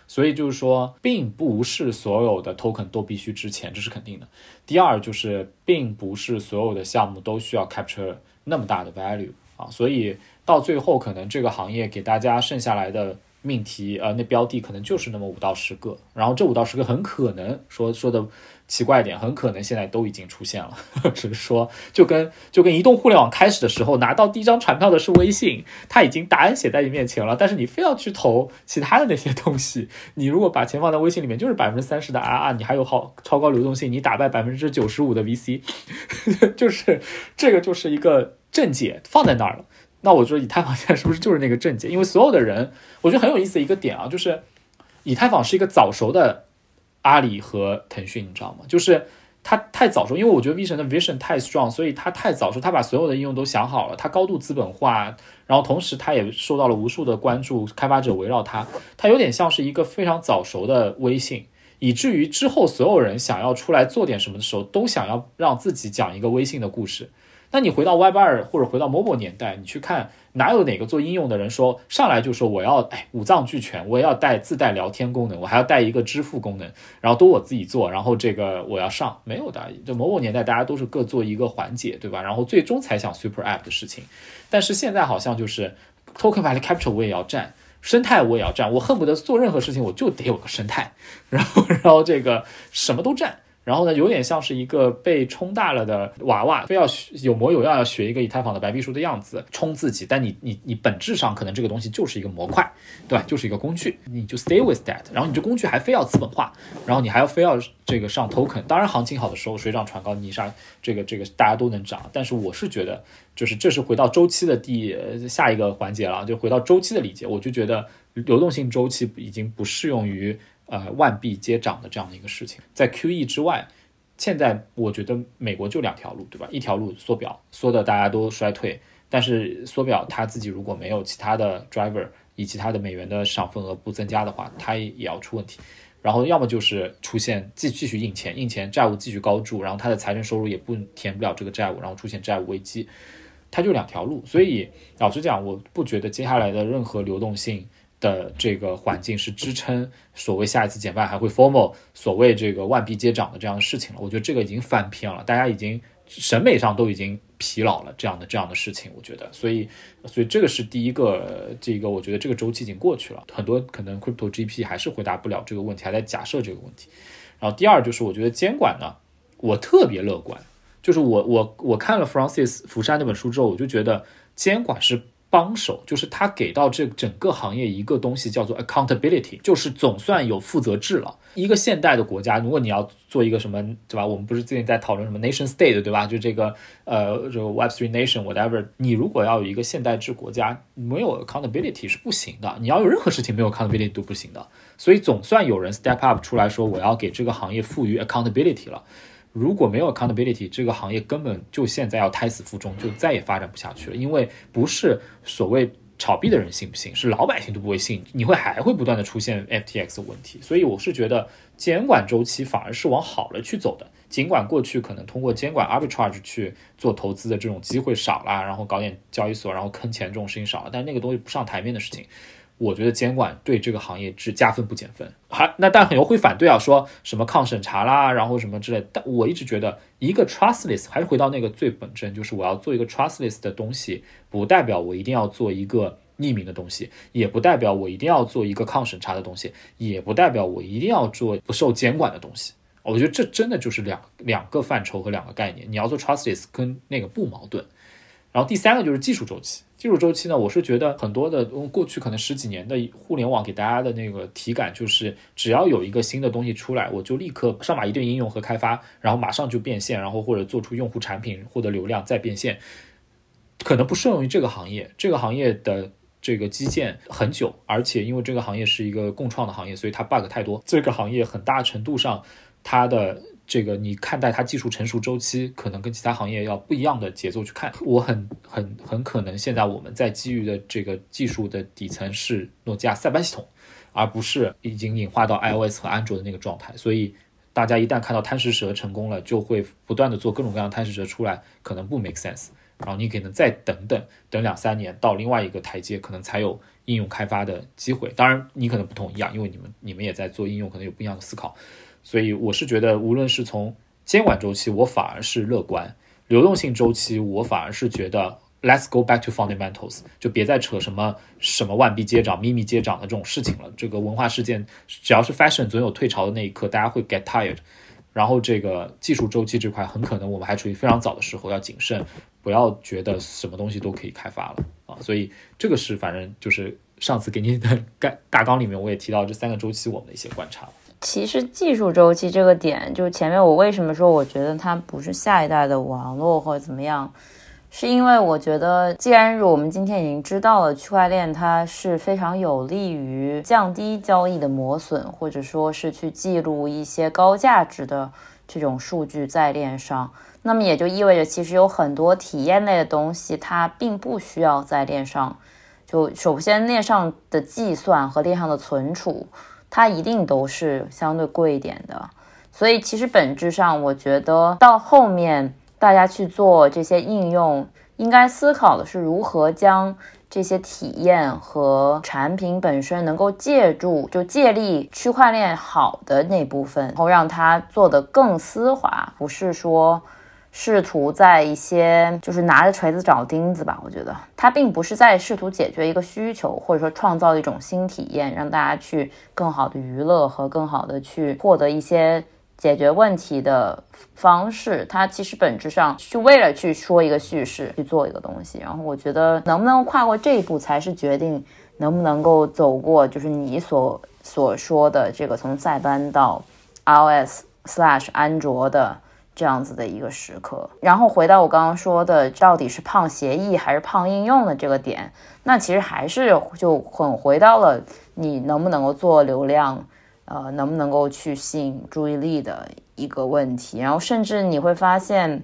所以就是说，并不是所有的 token 都必须值钱，这是肯定的。第二就是，并不是所有的项目都需要 capture 那么大的 value 啊，所以到最后可能这个行业给大家剩下来的。命题，呃，那标的可能就是那么五到十个，然后这五到十个很可能说说的奇怪一点，很可能现在都已经出现了，只是说就跟就跟移动互联网开始的时候拿到第一张传票的是微信，它已经答案写在你面前了，但是你非要去投其他的那些东西，你如果把钱放在微信里面，就是百分之三十的 RR，你还有好超高流动性，你打败百分之九十五的 VC，就是这个就是一个正解放在那儿了。那我觉得以太坊现在是不是就是那个正解？因为所有的人，我觉得很有意思的一个点啊，就是以太坊是一个早熟的阿里和腾讯，你知道吗？就是它太早熟，因为我觉得 vision 的 vision 太 strong，所以它太早熟，它把所有的应用都想好了，它高度资本化，然后同时它也受到了无数的关注，开发者围绕它，它有点像是一个非常早熟的微信，以至于之后所有人想要出来做点什么的时候，都想要让自己讲一个微信的故事。那你回到 Web 二或者回到 Mobile 年代，你去看哪有哪个做应用的人说上来就说我要哎五脏俱全，我要带自带聊天功能，我还要带一个支付功能，然后都我自己做，然后这个我要上没有的。就 Mobile 年代大家都是各做一个环节，对吧？然后最终才想 Super App 的事情。但是现在好像就是 Token Value Capture 我也要占，生态我也要占，我恨不得做任何事情我就得有个生态，然后然后这个什么都占。然后呢，有点像是一个被冲大了的娃娃，非要有模有样要学一个以太坊的白皮书的样子冲自己，但你你你本质上可能这个东西就是一个模块，对吧？就是一个工具，你就 stay with that。然后你这工具还非要资本化，然后你还要非要这个上 token。当然行情好的时候水涨船高，你上这个这个大家都能涨。但是我是觉得，就是这是回到周期的第下一个环节了，就回到周期的理解，我就觉得流动性周期已经不适用于。呃，万币皆涨的这样的一个事情，在 QE 之外，现在我觉得美国就两条路，对吧？一条路缩表，缩的大家都衰退，但是缩表它自己如果没有其他的 driver，以其他的美元的市场份额不增加的话，它也要出问题。然后要么就是出现继继续印钱，印钱债务继续高筑，然后它的财政收入也不填不了这个债务，然后出现债务危机，它就两条路。所以老实讲，我不觉得接下来的任何流动性。的这个环境是支撑所谓下一次减半还会 formal，所谓这个万币接涨的这样的事情了。我觉得这个已经翻篇了，大家已经审美上都已经疲劳了这样的这样的事情。我觉得，所以所以这个是第一个，这个我觉得这个周期已经过去了。很多可能 crypto GP 还是回答不了这个问题，还在假设这个问题。然后第二就是我觉得监管呢，我特别乐观，就是我我我看了 Francis 福山那本书之后，我就觉得监管是。帮手就是他给到这整个行业一个东西叫做 accountability，就是总算有负责制了。一个现代的国家，如果你要做一个什么，对吧？我们不是最近在讨论什么 nation state，对吧？就这个呃，这个 Web three nation whatever，你如果要有一个现代制国家，没有 accountability 是不行的。你要有任何事情没有 accountability 都不行的。所以总算有人 step up 出来说，我要给这个行业赋予 accountability 了。如果没有 accountability，这个行业根本就现在要胎死腹中，就再也发展不下去了。因为不是所谓炒币的人信不信，是老百姓都不会信，你会还会不断的出现 FTX 的问题。所以我是觉得监管周期反而是往好了去走的。尽管过去可能通过监管 arbitrage 去做投资的这种机会少了，然后搞点交易所，然后坑钱这种事情少了，但那个东西不上台面的事情。我觉得监管对这个行业是加分不减分，还那但很多会反对啊，说什么抗审查啦，然后什么之类。但我一直觉得，一个 trustless 还是回到那个最本真，就是我要做一个 trustless 的东西，不代表我一定要做一个匿名的东西，也不代表我一定要做一个抗审查的东西，也不代表我一定要做不受监管的东西。我觉得这真的就是两两个范畴和两个概念。你要做 trustless 跟那个不矛盾。然后第三个就是技术周期。技术周期呢，我是觉得很多的过去可能十几年的互联网给大家的那个体感就是，只要有一个新的东西出来，我就立刻上马一顿应用和开发，然后马上就变现，然后或者做出用户产品获得流量再变现，可能不适用于这个行业。这个行业的这个基建很久，而且因为这个行业是一个共创的行业，所以它 bug 太多。这个行业很大程度上它的。这个你看待它技术成熟周期，可能跟其他行业要不一样的节奏去看。我很很很可能现在我们在基于的这个技术的底层是诺基亚塞班系统，而不是已经演化到 iOS 和安卓的那个状态。所以大家一旦看到贪食蛇成功了，就会不断的做各种各样的贪食蛇出来，可能不 make sense。然后你可能再等等等两三年到另外一个台阶，可能才有应用开发的机会。当然你可能不同意啊，因为你们你们也在做应用，可能有不一样的思考。所以我是觉得，无论是从监管周期，我反而是乐观；流动性周期，我反而是觉得 Let's go back to fundamentals，就别再扯什么什么万币接涨、秘密接涨的这种事情了。这个文化事件，只要是 fashion，总有退潮的那一刻，大家会 get tired。然后这个技术周期这块，很可能我们还处于非常早的时候，要谨慎，不要觉得什么东西都可以开发了啊。所以这个是反正就是上次给你的 概大纲里面，我也提到这三个周期我们的一些观察。其实技术周期这个点，就前面我为什么说我觉得它不是下一代的网络或者怎么样，是因为我觉得，既然我们今天已经知道了区块链它是非常有利于降低交易的磨损，或者说是去记录一些高价值的这种数据在链上，那么也就意味着其实有很多体验类的东西它并不需要在链上。就首先链上的计算和链上的存储。它一定都是相对贵一点的，所以其实本质上，我觉得到后面大家去做这些应用，应该思考的是如何将这些体验和产品本身能够借助，就借力区块链好的那部分，然后让它做得更丝滑，不是说。试图在一些就是拿着锤子找钉子吧，我觉得他并不是在试图解决一个需求，或者说创造一种新体验，让大家去更好的娱乐和更好的去获得一些解决问题的方式。它其实本质上是为了去说一个叙事，去做一个东西。然后我觉得能不能跨过这一步，才是决定能不能够走过，就是你所所说的这个从塞班到 iOS slash 安卓的。这样子的一个时刻，然后回到我刚刚说的，到底是胖协议还是胖应用的这个点，那其实还是就混回到了你能不能够做流量，呃，能不能够去吸引注意力的一个问题。然后甚至你会发现，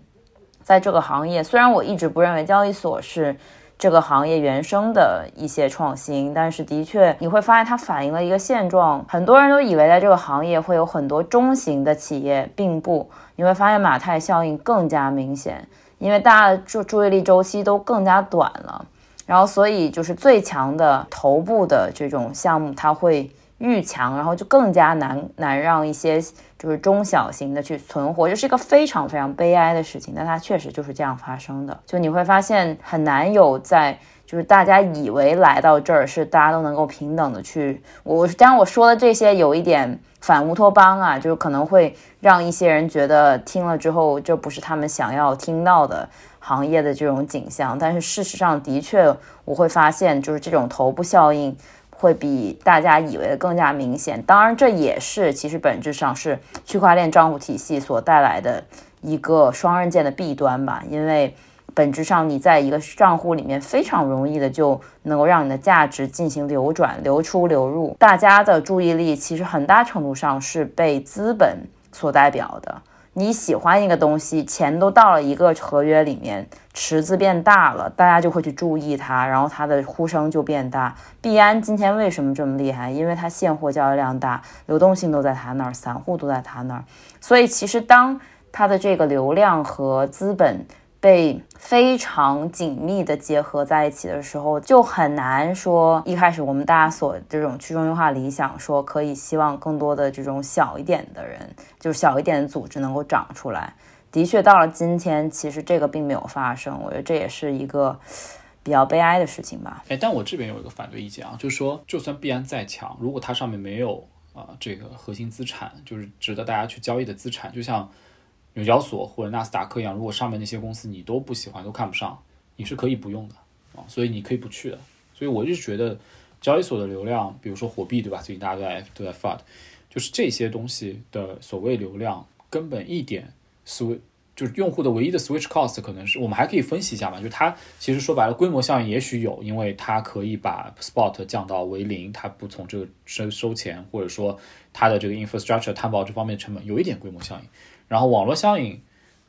在这个行业，虽然我一直不认为交易所是。这个行业原生的一些创新，但是的确你会发现它反映了一个现状。很多人都以为在这个行业会有很多中型的企业，并不。你会发现马太效应更加明显，因为大家的注注意力周期都更加短了。然后，所以就是最强的头部的这种项目，它会。愈强，然后就更加难难让一些就是中小型的去存活，这是一个非常非常悲哀的事情。但它确实就是这样发生的。就你会发现很难有在就是大家以为来到这儿是大家都能够平等的去。我当然我说的这些有一点反乌托邦啊，就是可能会让一些人觉得听了之后这不是他们想要听到的行业的这种景象。但是事实上的确我会发现就是这种头部效应。会比大家以为的更加明显。当然，这也是其实本质上是区块链账户体系所带来的一个双刃剑的弊端吧。因为本质上你在一个账户里面非常容易的就能够让你的价值进行流转、流出、流入。大家的注意力其实很大程度上是被资本所代表的。你喜欢一个东西，钱都到了一个合约里面，池子变大了，大家就会去注意它，然后它的呼声就变大。币安今天为什么这么厉害？因为它现货交易量大，流动性都在它那儿，散户都在它那儿，所以其实当它的这个流量和资本。被非常紧密的结合在一起的时候，就很难说一开始我们大家所这种去中心化理想，说可以希望更多的这种小一点的人，就是小一点的组织能够长出来。的确，到了今天，其实这个并没有发生。我觉得这也是一个比较悲哀的事情吧。哎，但我这边有一个反对意见啊，就是说，就算币安再强，如果它上面没有啊这个核心资产，就是值得大家去交易的资产，就像。纽交所或者纳斯达克一样，如果上面那些公司你都不喜欢、都看不上，你是可以不用的啊，所以你可以不去的。所以我就觉得交易所的流量，比如说火币，对吧？最近大家都在都在发的，就是这些东西的所谓流量，根本一点 sw 就是用户的唯一的 switch cost 可能是我们还可以分析一下嘛，就它其实说白了规模效应也许有，因为它可以把 spot 降到为零，它不从这个收收钱，或者说它的这个 infrastructure 摊薄这方面成本有一点规模效应，然后网络效应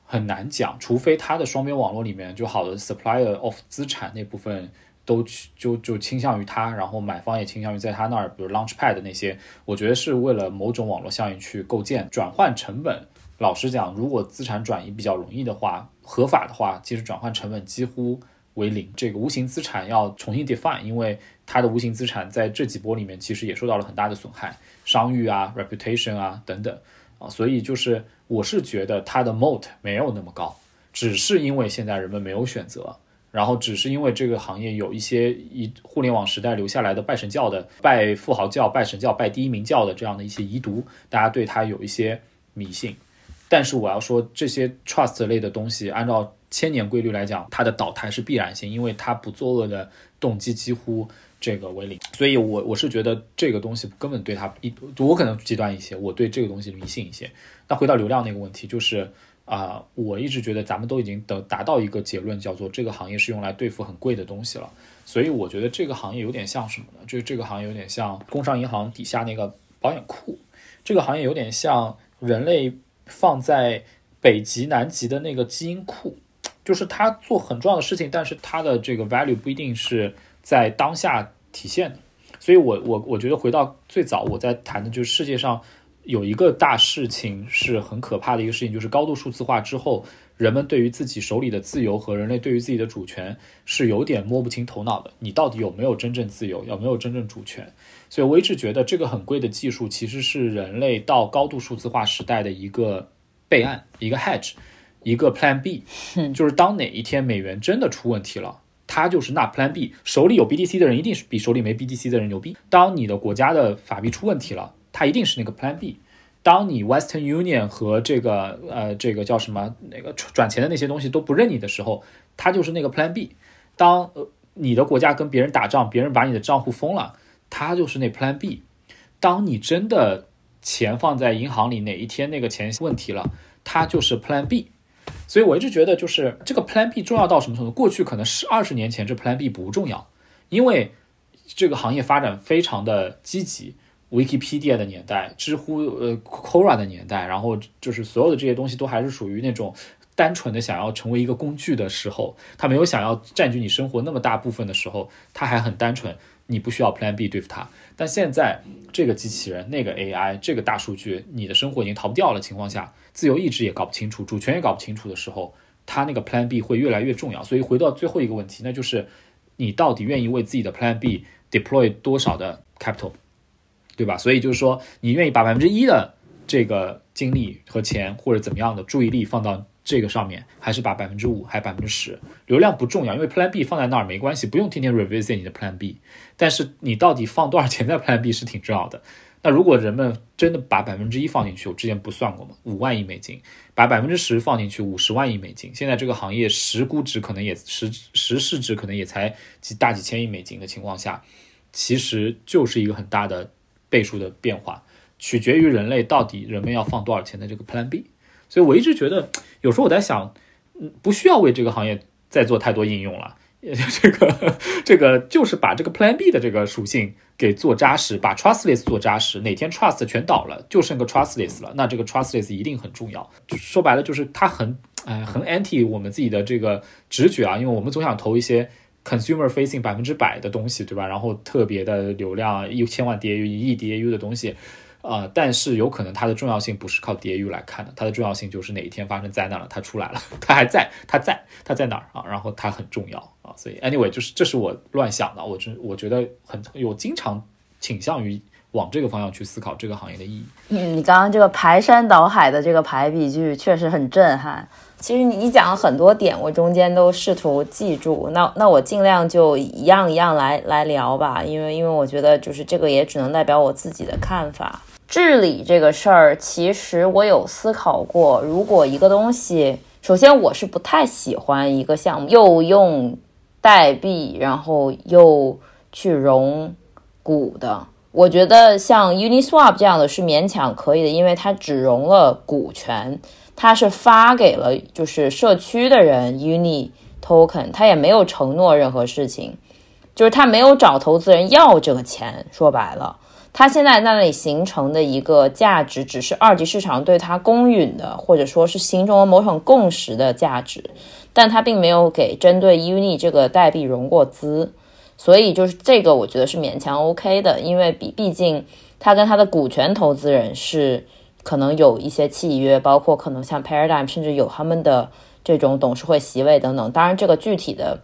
很难讲，除非它的双边网络里面就好的 supplier of 资产那部分。都去就就倾向于它，然后买方也倾向于在它那儿，比如 Launchpad 那些，我觉得是为了某种网络效应去构建转换成本。老实讲，如果资产转移比较容易的话，合法的话，其实转换成本几乎为零。这个无形资产要重新 define，因为它的无形资产在这几波里面其实也受到了很大的损害，商誉啊、reputation 啊等等啊，所以就是我是觉得它的 moat 没有那么高，只是因为现在人们没有选择。然后只是因为这个行业有一些一互联网时代留下来的拜神教的、拜富豪教、拜神教、拜第一名教的这样的一些遗毒，大家对它有一些迷信。但是我要说，这些 trust 类的东西，按照千年规律来讲，它的倒台是必然性，因为它不作恶的动机几乎这个为零。所以，我我是觉得这个东西根本对它一，我可能极端一些，我对这个东西迷信一些。那回到流量那个问题，就是。啊，我一直觉得咱们都已经得达到一个结论，叫做这个行业是用来对付很贵的东西了。所以我觉得这个行业有点像什么呢？就是这个行业有点像工商银行底下那个保险库，这个行业有点像人类放在北极、南极的那个基因库，就是它做很重要的事情，但是它的这个 value 不一定是在当下体现的。所以我我我觉得回到最早我在谈的就是世界上。有一个大事情是很可怕的一个事情，就是高度数字化之后，人们对于自己手里的自由和人类对于自己的主权是有点摸不清头脑的。你到底有没有真正自由，有没有真正主权？所以我一直觉得这个很贵的技术其实是人类到高度数字化时代的一个备案，一个 hedge，一个 Plan B，就是当哪一天美元真的出问题了，它就是那 Plan B。手里有 BTC 的人一定是比手里没 BTC 的人牛逼。当你的国家的法币出问题了。它一定是那个 Plan B。当你 Western Union 和这个呃这个叫什么那个转钱的那些东西都不认你的时候，它就是那个 Plan B。当呃你的国家跟别人打仗，别人把你的账户封了，它就是那 Plan B。当你真的钱放在银行里，哪一天那个钱问题了，它就是 Plan B。所以我一直觉得，就是这个 Plan B 重要到什么程度？过去可能是二十年前，这 Plan B 不重要，因为这个行业发展非常的积极。Wikipedia 的年代，知乎呃 c o r a 的年代，然后就是所有的这些东西都还是属于那种单纯的想要成为一个工具的时候，它没有想要占据你生活那么大部分的时候，它还很单纯，你不需要 Plan B 对付它。但现在这个机器人、那个 AI、这个大数据，你的生活已经逃不掉了情况下，自由意志也搞不清楚，主权也搞不清楚的时候，它那个 Plan B 会越来越重要。所以回到最后一个问题，那就是你到底愿意为自己的 Plan B deploy 多少的 capital？对吧？所以就是说，你愿意把百分之一的这个精力和钱或者怎么样的注意力放到这个上面，还是把百分之五，还百分之十？流量不重要，因为 Plan B 放在那儿没关系，不用天天 revisit 你的 Plan B。但是你到底放多少钱在 Plan B 是挺重要的。那如果人们真的把百分之一放进去，我之前不算过嘛，五万亿美金，把百分之十放进去，五十万亿美金。现在这个行业实估值可能也实实市值可能也才几大几千亿美金的情况下，其实就是一个很大的。倍数的变化取决于人类到底人们要放多少钱的这个 Plan B，所以我一直觉得有时候我在想，嗯，不需要为这个行业再做太多应用了，这个这个就是把这个 Plan B 的这个属性给做扎实，把 Trustless 做扎实，哪天 Trust 全倒了，就剩个 Trustless 了，那这个 Trustless 一定很重要。说白了就是它很哎很 anti 我们自己的这个直觉啊，因为我们总想投一些。consumer facing 百分之百的东西，对吧？然后特别的流量，一千万 DAU、一亿 DAU 的东西，啊，但是有可能它的重要性不是靠 DAU 来看的，它的重要性就是哪一天发生灾难了，它出来了，它还在，它在，它在哪儿啊？然后它很重要啊，所以 anyway，就是这是我乱想的，我真我觉得很，我经常倾向于往这个方向去思考这个行业的意义。嗯，你刚刚这个排山倒海的这个排比句确实很震撼。其实你讲了很多点，我中间都试图记住。那那我尽量就一样一样来来聊吧，因为因为我觉得就是这个也只能代表我自己的看法。治理这个事儿，其实我有思考过，如果一个东西首先，我是不太喜欢一个项目又用代币，然后又去融股的。我觉得像 Uniswap 这样的是勉强可以的，因为它只融了股权，它是发给了就是社区的人 Uni Token，它也没有承诺任何事情，就是它没有找投资人要这个钱。说白了，它现在那里形成的一个价值，只是二级市场对它公允的，或者说是形成了某种共识的价值，但它并没有给针对 Uni 这个代币融过资。所以就是这个，我觉得是勉强 OK 的，因为毕毕竟他跟他的股权投资人是可能有一些契约，包括可能像 Paradigm，甚至有他们的这种董事会席位等等。当然，这个具体的，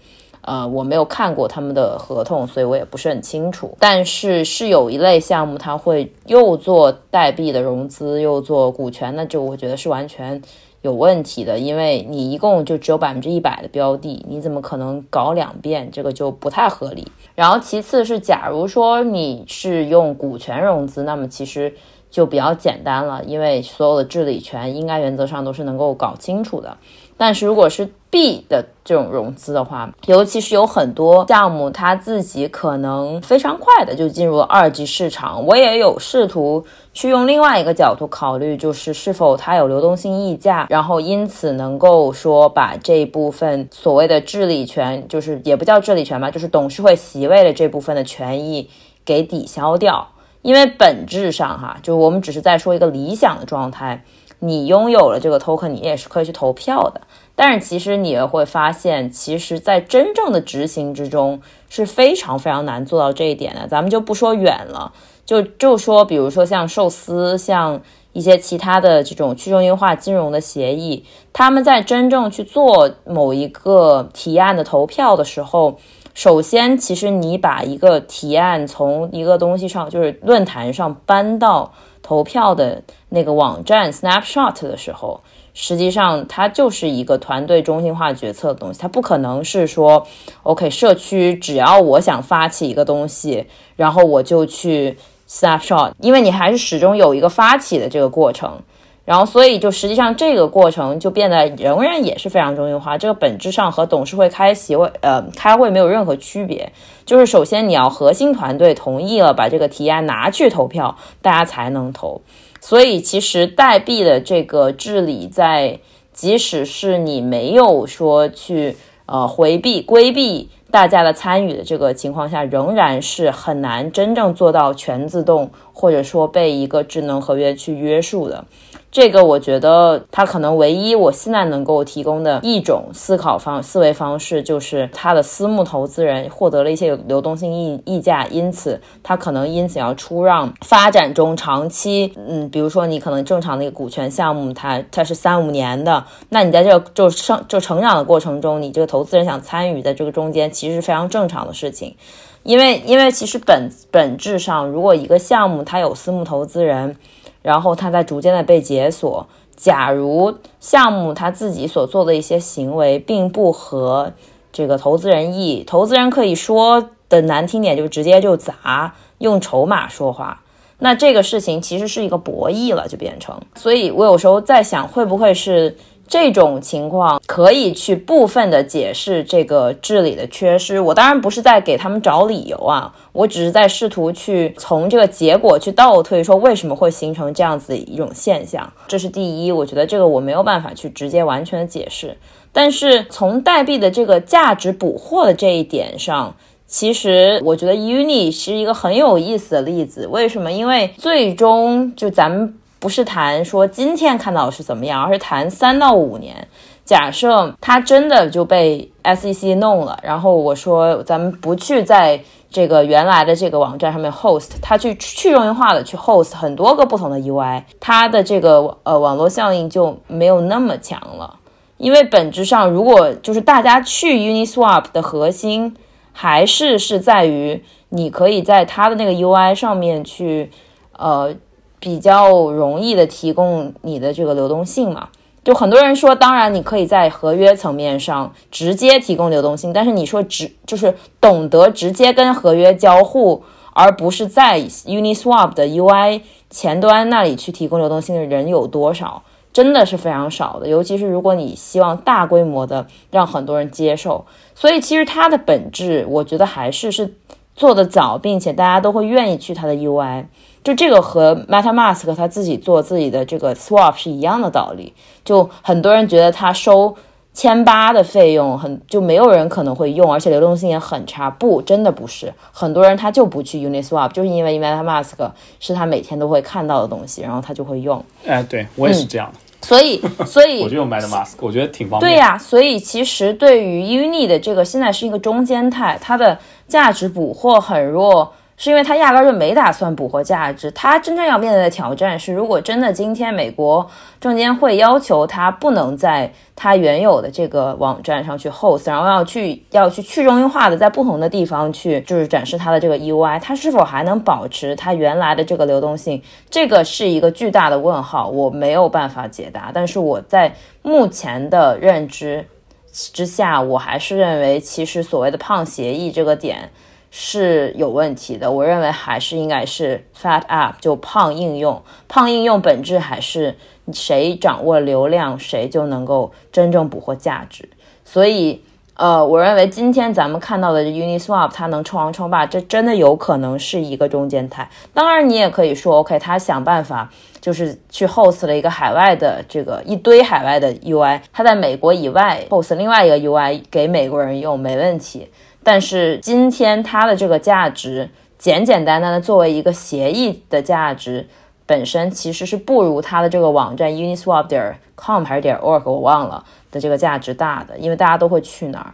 呃，我没有看过他们的合同，所以我也不是很清楚。但是是有一类项目，他会又做代币的融资，又做股权，那就我觉得是完全。有问题的，因为你一共就只有百分之一百的标的，你怎么可能搞两遍？这个就不太合理。然后其次是，假如说你是用股权融资，那么其实就比较简单了，因为所有的治理权应该原则上都是能够搞清楚的。但是如果是 B 的这种融资的话，尤其是有很多项目，它自己可能非常快的就进入了二级市场。我也有试图去用另外一个角度考虑，就是是否它有流动性溢价，然后因此能够说把这部分所谓的治理权，就是也不叫治理权吧，就是董事会席位的这部分的权益给抵消掉。因为本质上哈，就我们只是在说一个理想的状态。你拥有了这个 token，你也是可以去投票的。但是其实你也会发现，其实，在真正的执行之中是非常非常难做到这一点的。咱们就不说远了，就就说，比如说像寿司，像一些其他的这种去中心化金融的协议，他们在真正去做某一个提案的投票的时候，首先，其实你把一个提案从一个东西上，就是论坛上搬到。投票的那个网站 Snapshot 的时候，实际上它就是一个团队中心化决策的东西，它不可能是说，OK，社区只要我想发起一个东西，然后我就去 Snapshot，因为你还是始终有一个发起的这个过程。然后，所以就实际上这个过程就变得仍然也是非常中心化。这个本质上和董事会开席会呃开会没有任何区别。就是首先你要核心团队同意了，把这个提案拿去投票，大家才能投。所以其实代币的这个治理，在即使是你没有说去呃回避规避大家的参与的这个情况下，仍然是很难真正做到全自动，或者说被一个智能合约去约束的。这个我觉得，它可能唯一我现在能够提供的一种思考方思维方式，就是它的私募投资人获得了一些流动性溢溢价，因此它可能因此要出让发展中长期，嗯，比如说你可能正常的一个股权项目，它它是三五年的，那你在这就生就成长的过程中，你这个投资人想参与的这个中间，其实是非常正常的事情，因为因为其实本本质上，如果一个项目它有私募投资人。然后它在逐渐的被解锁。假如项目他自己所做的一些行为并不合这个投资人意，投资人可以说的难听点，就直接就砸，用筹码说话。那这个事情其实是一个博弈了，就变成。所以我有时候在想，会不会是？这种情况可以去部分的解释这个治理的缺失。我当然不是在给他们找理由啊，我只是在试图去从这个结果去倒推，说为什么会形成这样子一种现象。这是第一，我觉得这个我没有办法去直接完全的解释。但是从代币的这个价值捕获的这一点上，其实我觉得 Uni 是一个很有意思的例子。为什么？因为最终就咱们。不是谈说今天看到是怎么样，而是谈三到五年。假设他真的就被 SEC 弄了，然后我说咱们不去在这个原来的这个网站上面 host，他去去中心化的去 host 很多个不同的 UI，它的这个呃网络效应就没有那么强了。因为本质上，如果就是大家去 Uniswap 的核心还是是在于你可以在它的那个 UI 上面去呃。比较容易的提供你的这个流动性嘛，就很多人说，当然你可以在合约层面上直接提供流动性，但是你说直就是懂得直接跟合约交互，而不是在 Uniswap 的 UI 前端那里去提供流动性的人有多少？真的是非常少的，尤其是如果你希望大规模的让很多人接受，所以其实它的本质，我觉得还是是做的早，并且大家都会愿意去它的 UI。就这个和 MetaMask 他自己做自己的这个 Swap 是一样的道理。就很多人觉得他收千八的费用很，就没有人可能会用，而且流动性也很差。不，真的不是，很多人他就不去 Uniswap，就是因为 MetaMask 是他每天都会看到的东西，然后他就会用。哎，对我也是这样的。所以，所以我就用 MetaMask，我觉得挺方便。对呀，所以其实对于 Uni 的这个现在是一个中间态，它的价值捕获很弱，是因为他压根儿就没打算捕获价值。他真正要面对的挑战是，如果真的今天美国证监会要求他不能在他原有的这个网站上去 host，然后要去要去去中心化的在不同的地方去就是展示他的这个 UI，他是否还能保持它原来的这个流动性？这个是一个巨大的问号，我没有办法解答。但是我在目前的认知之下，我还是认为，其实所谓的胖协议这个点是有问题的。我认为还是应该是 fat app，就胖应用，胖应用本质还是。谁掌握流量，谁就能够真正捕获价值。所以，呃，我认为今天咱们看到的 Uniswap，它能称王称霸，这真的有可能是一个中间态。当然，你也可以说，OK，他想办法就是去 host 了一个海外的这个一堆海外的 UI，他在美国以外 host 另外一个 UI 给美国人用，没问题。但是今天它的这个价值，简简单单的作为一个协议的价值。本身其实是不如它的这个网站 Uniswap 点 com 还是点 org 我忘了的这个价值大的，因为大家都会去那儿，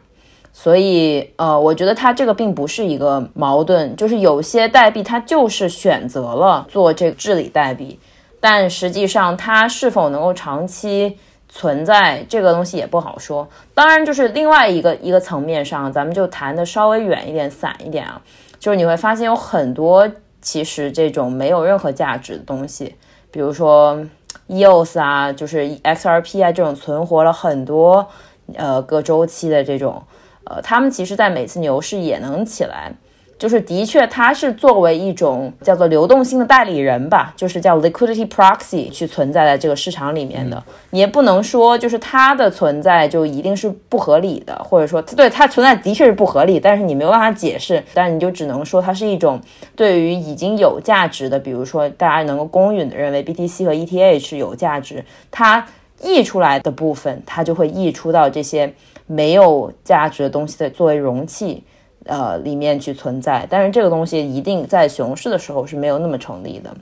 所以呃，我觉得它这个并不是一个矛盾，就是有些代币它就是选择了做这个治理代币，但实际上它是否能够长期存在这个东西也不好说。当然，就是另外一个一个层面上，咱们就谈的稍微远一点、散一点啊，就是你会发现有很多。其实这种没有任何价值的东西，比如说 EOS 啊，就是 XRP 啊，这种存活了很多呃个周期的这种，呃，他们其实在每次牛市也能起来。就是的确，它是作为一种叫做流动性的代理人吧，就是叫 liquidity proxy 去存在在这个市场里面的。你也不能说就是它的存在就一定是不合理的，或者说对它存在的确是不合理，但是你没有办法解释，但是你就只能说它是一种对于已经有价值的，比如说大家能够公允的认为 BTC 和 ETH 有价值，它溢出来的部分，它就会溢出到这些没有价值的东西的作为容器。呃，里面去存在，但是这个东西一定在熊市的时候是没有那么成立的，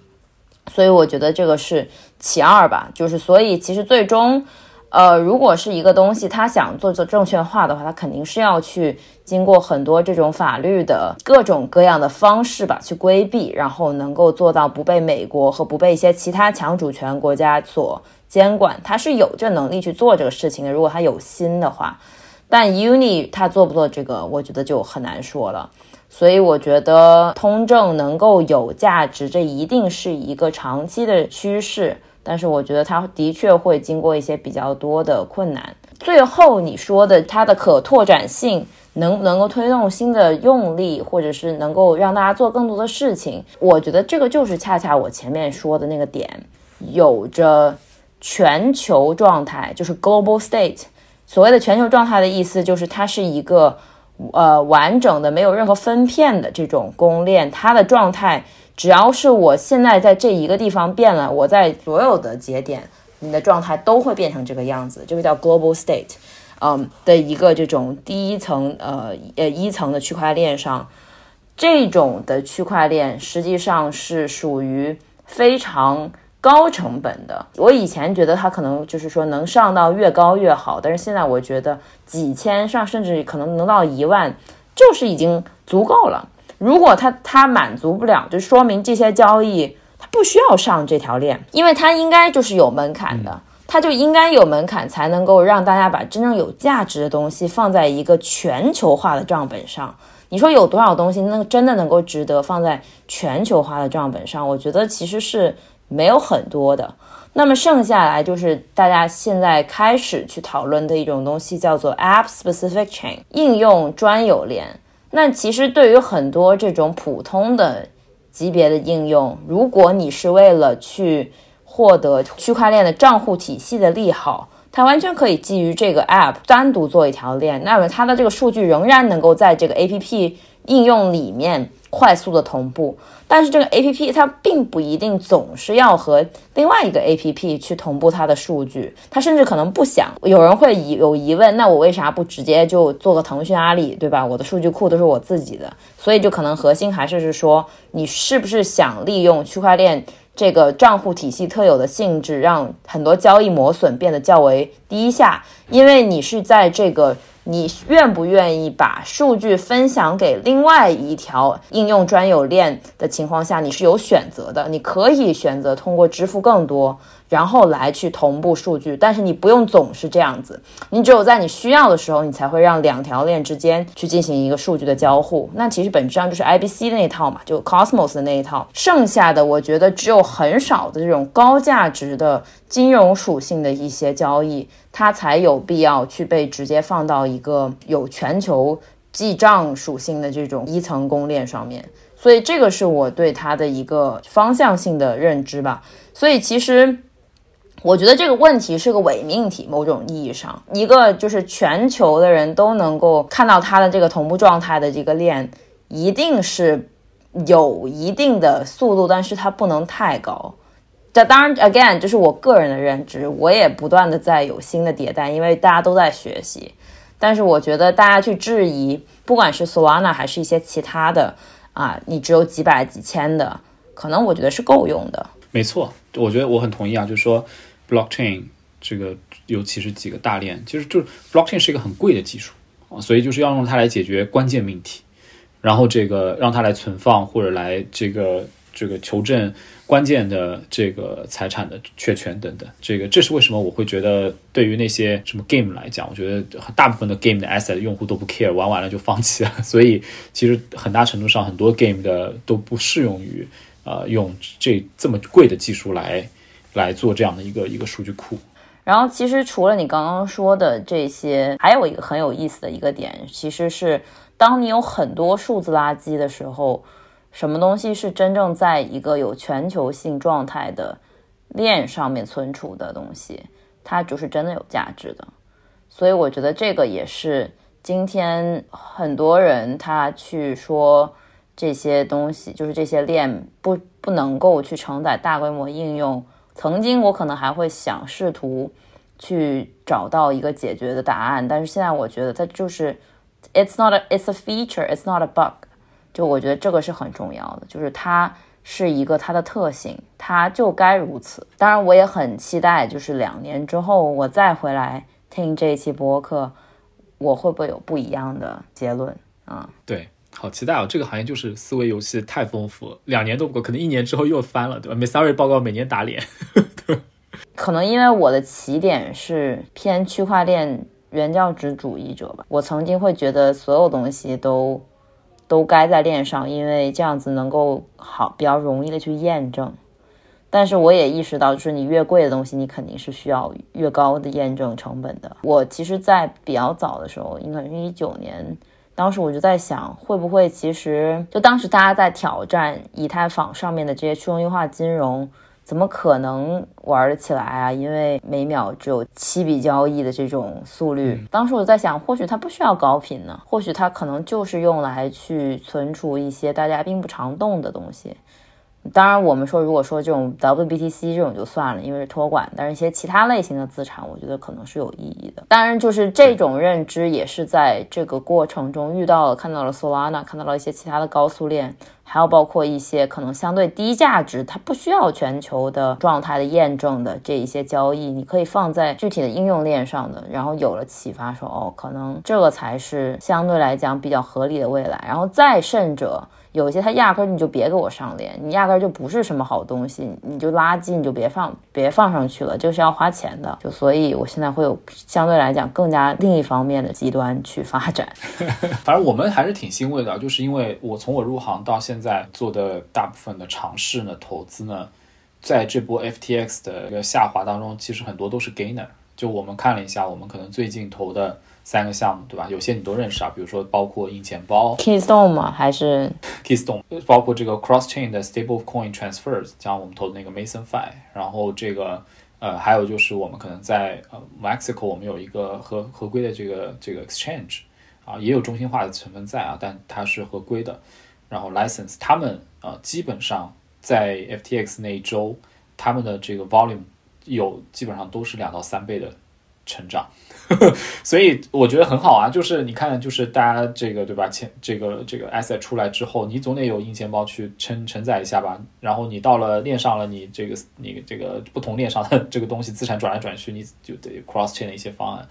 所以我觉得这个是其二吧。就是所以其实最终，呃，如果是一个东西，它想做做证券化的话，它肯定是要去经过很多这种法律的各种各样的方式吧，去规避，然后能够做到不被美国和不被一些其他强主权国家所监管，它是有这能力去做这个事情的。如果它有心的话。但 Uni 它做不做这个，我觉得就很难说了。所以我觉得通证能够有价值，这一定是一个长期的趋势。但是我觉得它的确会经过一些比较多的困难。最后你说的它的可拓展性能不能够推动新的用力，或者是能够让大家做更多的事情，我觉得这个就是恰恰我前面说的那个点，有着全球状态，就是 global state。所谓的全球状态的意思，就是它是一个呃完整的、没有任何分片的这种公链。它的状态，只要是我现在在这一个地方变了，我在所有的节点，你的状态都会变成这个样子。这个叫 global state，嗯，的一个这种第一层呃呃一层的区块链上，这种的区块链实际上是属于非常。高成本的，我以前觉得它可能就是说能上到越高越好，但是现在我觉得几千上甚至可能能到一万，就是已经足够了。如果它它满足不了，就说明这些交易它不需要上这条链，因为它应该就是有门槛的，它就应该有门槛才能够让大家把真正有价值的东西放在一个全球化的账本上。你说有多少东西那真的能够值得放在全球化的账本上？我觉得其实是。没有很多的，那么剩下来就是大家现在开始去讨论的一种东西，叫做 App Specific Chain 应用专有链。那其实对于很多这种普通的级别的应用，如果你是为了去获得区块链的账户体系的利好，它完全可以基于这个 App 单独做一条链，那么它的这个数据仍然能够在这个 APP 应用里面快速的同步。但是这个 A P P 它并不一定总是要和另外一个 A P P 去同步它的数据，它甚至可能不想。有人会疑有疑问，那我为啥不直接就做个腾讯、阿里，对吧？我的数据库都是我自己的，所以就可能核心还是是说，你是不是想利用区块链这个账户体系特有的性质，让很多交易磨损变得较为低下？因为你是在这个。你愿不愿意把数据分享给另外一条应用专有链的情况下，你是有选择的。你可以选择通过支付更多，然后来去同步数据，但是你不用总是这样子。你只有在你需要的时候，你才会让两条链之间去进行一个数据的交互。那其实本质上就是 IBC 那一套嘛，就 Cosmos 的那一套。剩下的，我觉得只有很少的这种高价值的金融属性的一些交易。它才有必要去被直接放到一个有全球记账属性的这种一层公链上面，所以这个是我对它的一个方向性的认知吧。所以其实我觉得这个问题是个伪命题，某种意义上，一个就是全球的人都能够看到它的这个同步状态的这个链，一定是有一定的速度，但是它不能太高。这当然，again，就是我个人的认知，我也不断的在有新的迭代，因为大家都在学习。但是我觉得大家去质疑，不管是 Solana 还是一些其他的啊，你只有几百几千的，可能我觉得是够用的。没错，我觉得我很同意啊，就是说 blockchain 这个，尤其是几个大链，其实就是 blockchain 是一个很贵的技术啊，所以就是要用它来解决关键命题，然后这个让它来存放或者来这个这个求证。关键的这个财产的确权等等，这个这是为什么我会觉得对于那些什么 game 来讲，我觉得大部分的 game 的 asset 用户都不 care，玩完了就放弃了。所以其实很大程度上，很多 game 的都不适用于呃用这这么贵的技术来来做这样的一个一个数据库。然后其实除了你刚刚说的这些，还有一个很有意思的一个点，其实是当你有很多数字垃圾的时候。什么东西是真正在一个有全球性状态的链上面存储的东西？它就是真的有价值的。所以我觉得这个也是今天很多人他去说这些东西，就是这些链不不能够去承载大规模应用。曾经我可能还会想试图去找到一个解决的答案，但是现在我觉得它就是，it's not a it's a feature, it's not a bug。就我觉得这个是很重要的，就是它是一个它的特性，它就该如此。当然，我也很期待，就是两年之后我再回来听这一期播客，我会不会有不一样的结论啊？对，好期待哦！这个行业就是思维游戏太丰富，两年都不够，可能一年之后又翻了，对吧 m i s s r y 报告每年打脸。可能因为我的起点是偏区块链原教旨主义者吧，我曾经会觉得所有东西都。都该在链上，因为这样子能够好比较容易的去验证。但是我也意识到，就是你越贵的东西，你肯定是需要越高的验证成本的。我其实，在比较早的时候，应该是一九年，当时我就在想，会不会其实就当时大家在挑战以太坊上面的这些去中心化金融。怎么可能玩得起来啊？因为每秒只有七笔交易的这种速率。当时我在想，或许它不需要高频呢，或许它可能就是用来去存储一些大家并不常动的东西。当然，我们说如果说这种 WBTC 这种就算了，因为是托管，但是一些其他类型的资产，我觉得可能是有意义的。当然，就是这种认知也是在这个过程中遇到了，看到了 Solana，看到了一些其他的高速链。还有包括一些可能相对低价值，它不需要全球的状态的验证的这一些交易，你可以放在具体的应用链上的，然后有了启发，说哦，可能这个才是相对来讲比较合理的未来。然后再甚者。有些它压根儿你就别给我上链，你压根儿就不是什么好东西，你就垃圾，你就别放，别放上去了，就是要花钱的。就所以，我现在会有相对来讲更加另一方面的极端去发展。反正我们还是挺欣慰的，就是因为我从我入行到现在做的大部分的尝试呢，投资呢，在这波 FTX 的一个下滑当中，其实很多都是 gainer。就我们看了一下，我们可能最近投的三个项目，对吧？有些你都认识啊，比如说包括硬钱包 Keystone 吗？还是 Keystone，包括这个 Cross Chain 的 Stable Coin Transfers，像我们投的那个 Mason Fi，然后这个呃，还有就是我们可能在呃 Mexico，我们有一个合合规的这个这个 Exchange 啊，也有中心化的成分在啊，但它是合规的，然后 License，他们呃基本上在 FTX 那一周，他们的这个 Volume 有基本上都是两到三倍的成长。所以我觉得很好啊，就是你看，就是大家这个对吧？钱这个这个 asset 出来之后，你总得有硬钱包去承承载一下吧。然后你到了链上了，你这个你这个不同链上的这个东西资产转来转去，你就得 cross chain 的一些方案。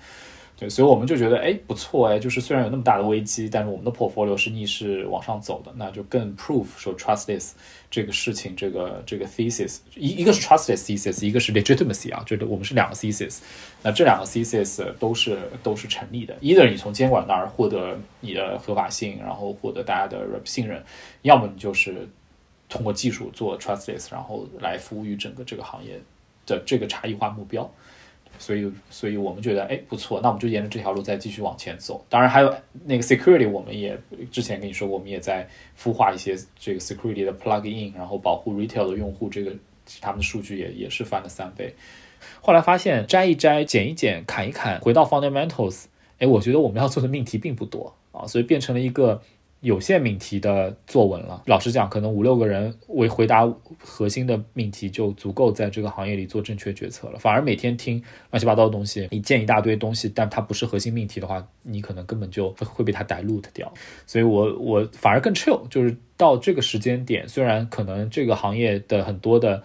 对，所以我们就觉得，哎，不错哎，就是虽然有那么大的危机，但是我们的 portfolio 是逆势往上走的，那就更 proof 说 trustless 这个事情，这个这个 thesis 一一个是 trustless thesis，一个是 legitimacy 啊，就是我们是两个 thesis，那这两个 thesis 都是都是成立的。either 你从监管那儿获得你的合法性，然后获得大家的信任，要么你就是通过技术做 trustless，然后来服务于整个这个行业的这个差异化目标。所以，所以我们觉得，哎，不错，那我们就沿着这条路再继续往前走。当然，还有那个 security，我们也之前跟你说，我们也在孵化一些这个 security 的 plug in，然后保护 retail 的用户，这个他们的数据也也是翻了三倍。后来发现摘一摘、剪一剪、砍一砍，回到 fundamentals，哎，我觉得我们要做的命题并不多啊，所以变成了一个。有限命题的作文了。老实讲，可能五六个人为回答核心的命题就足够在这个行业里做正确决策了。反而每天听乱七八糟的东西，你见一大堆东西，但它不是核心命题的话，你可能根本就会被它 dilute 掉。所以我我反而更 chill，就是到这个时间点，虽然可能这个行业的很多的。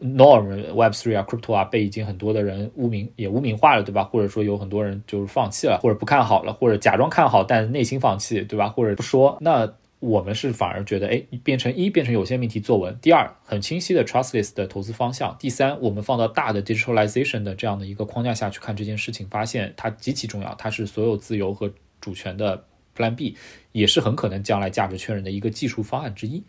Norm Web Three 啊，Crypto 啊，被已经很多的人污名也污名化了，对吧？或者说有很多人就是放弃了，或者不看好了，或者假装看好但内心放弃，对吧？或者不说，那我们是反而觉得，哎，变成一变成有限命题作文。第二，很清晰的 Trustless 的投资方向。第三，我们放到大的 Digitalization 的这样的一个框架下去看这件事情，发现它极其重要，它是所有自由和主权的 Plan B，也是很可能将来价值确认的一个技术方案之一。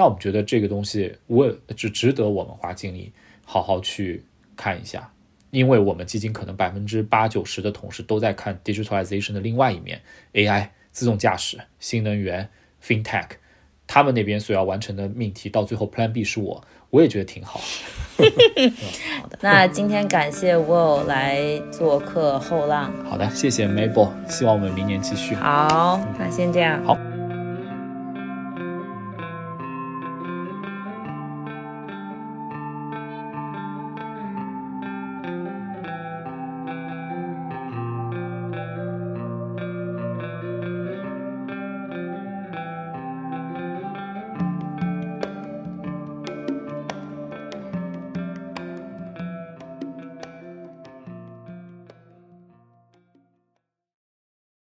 那我们觉得这个东西，我只值得我们花精力好好去看一下，因为我们基金可能百分之八九十的同事都在看 digitalization 的另外一面，AI、自动驾驶、新能源、FinTech，他们那边所要完成的命题，到最后 Plan B 是我，我也觉得挺好。好的，那今天感谢 Will 来做客后浪。好的，谢谢 Mabel，希望我们明年继续。好，那先这样。好。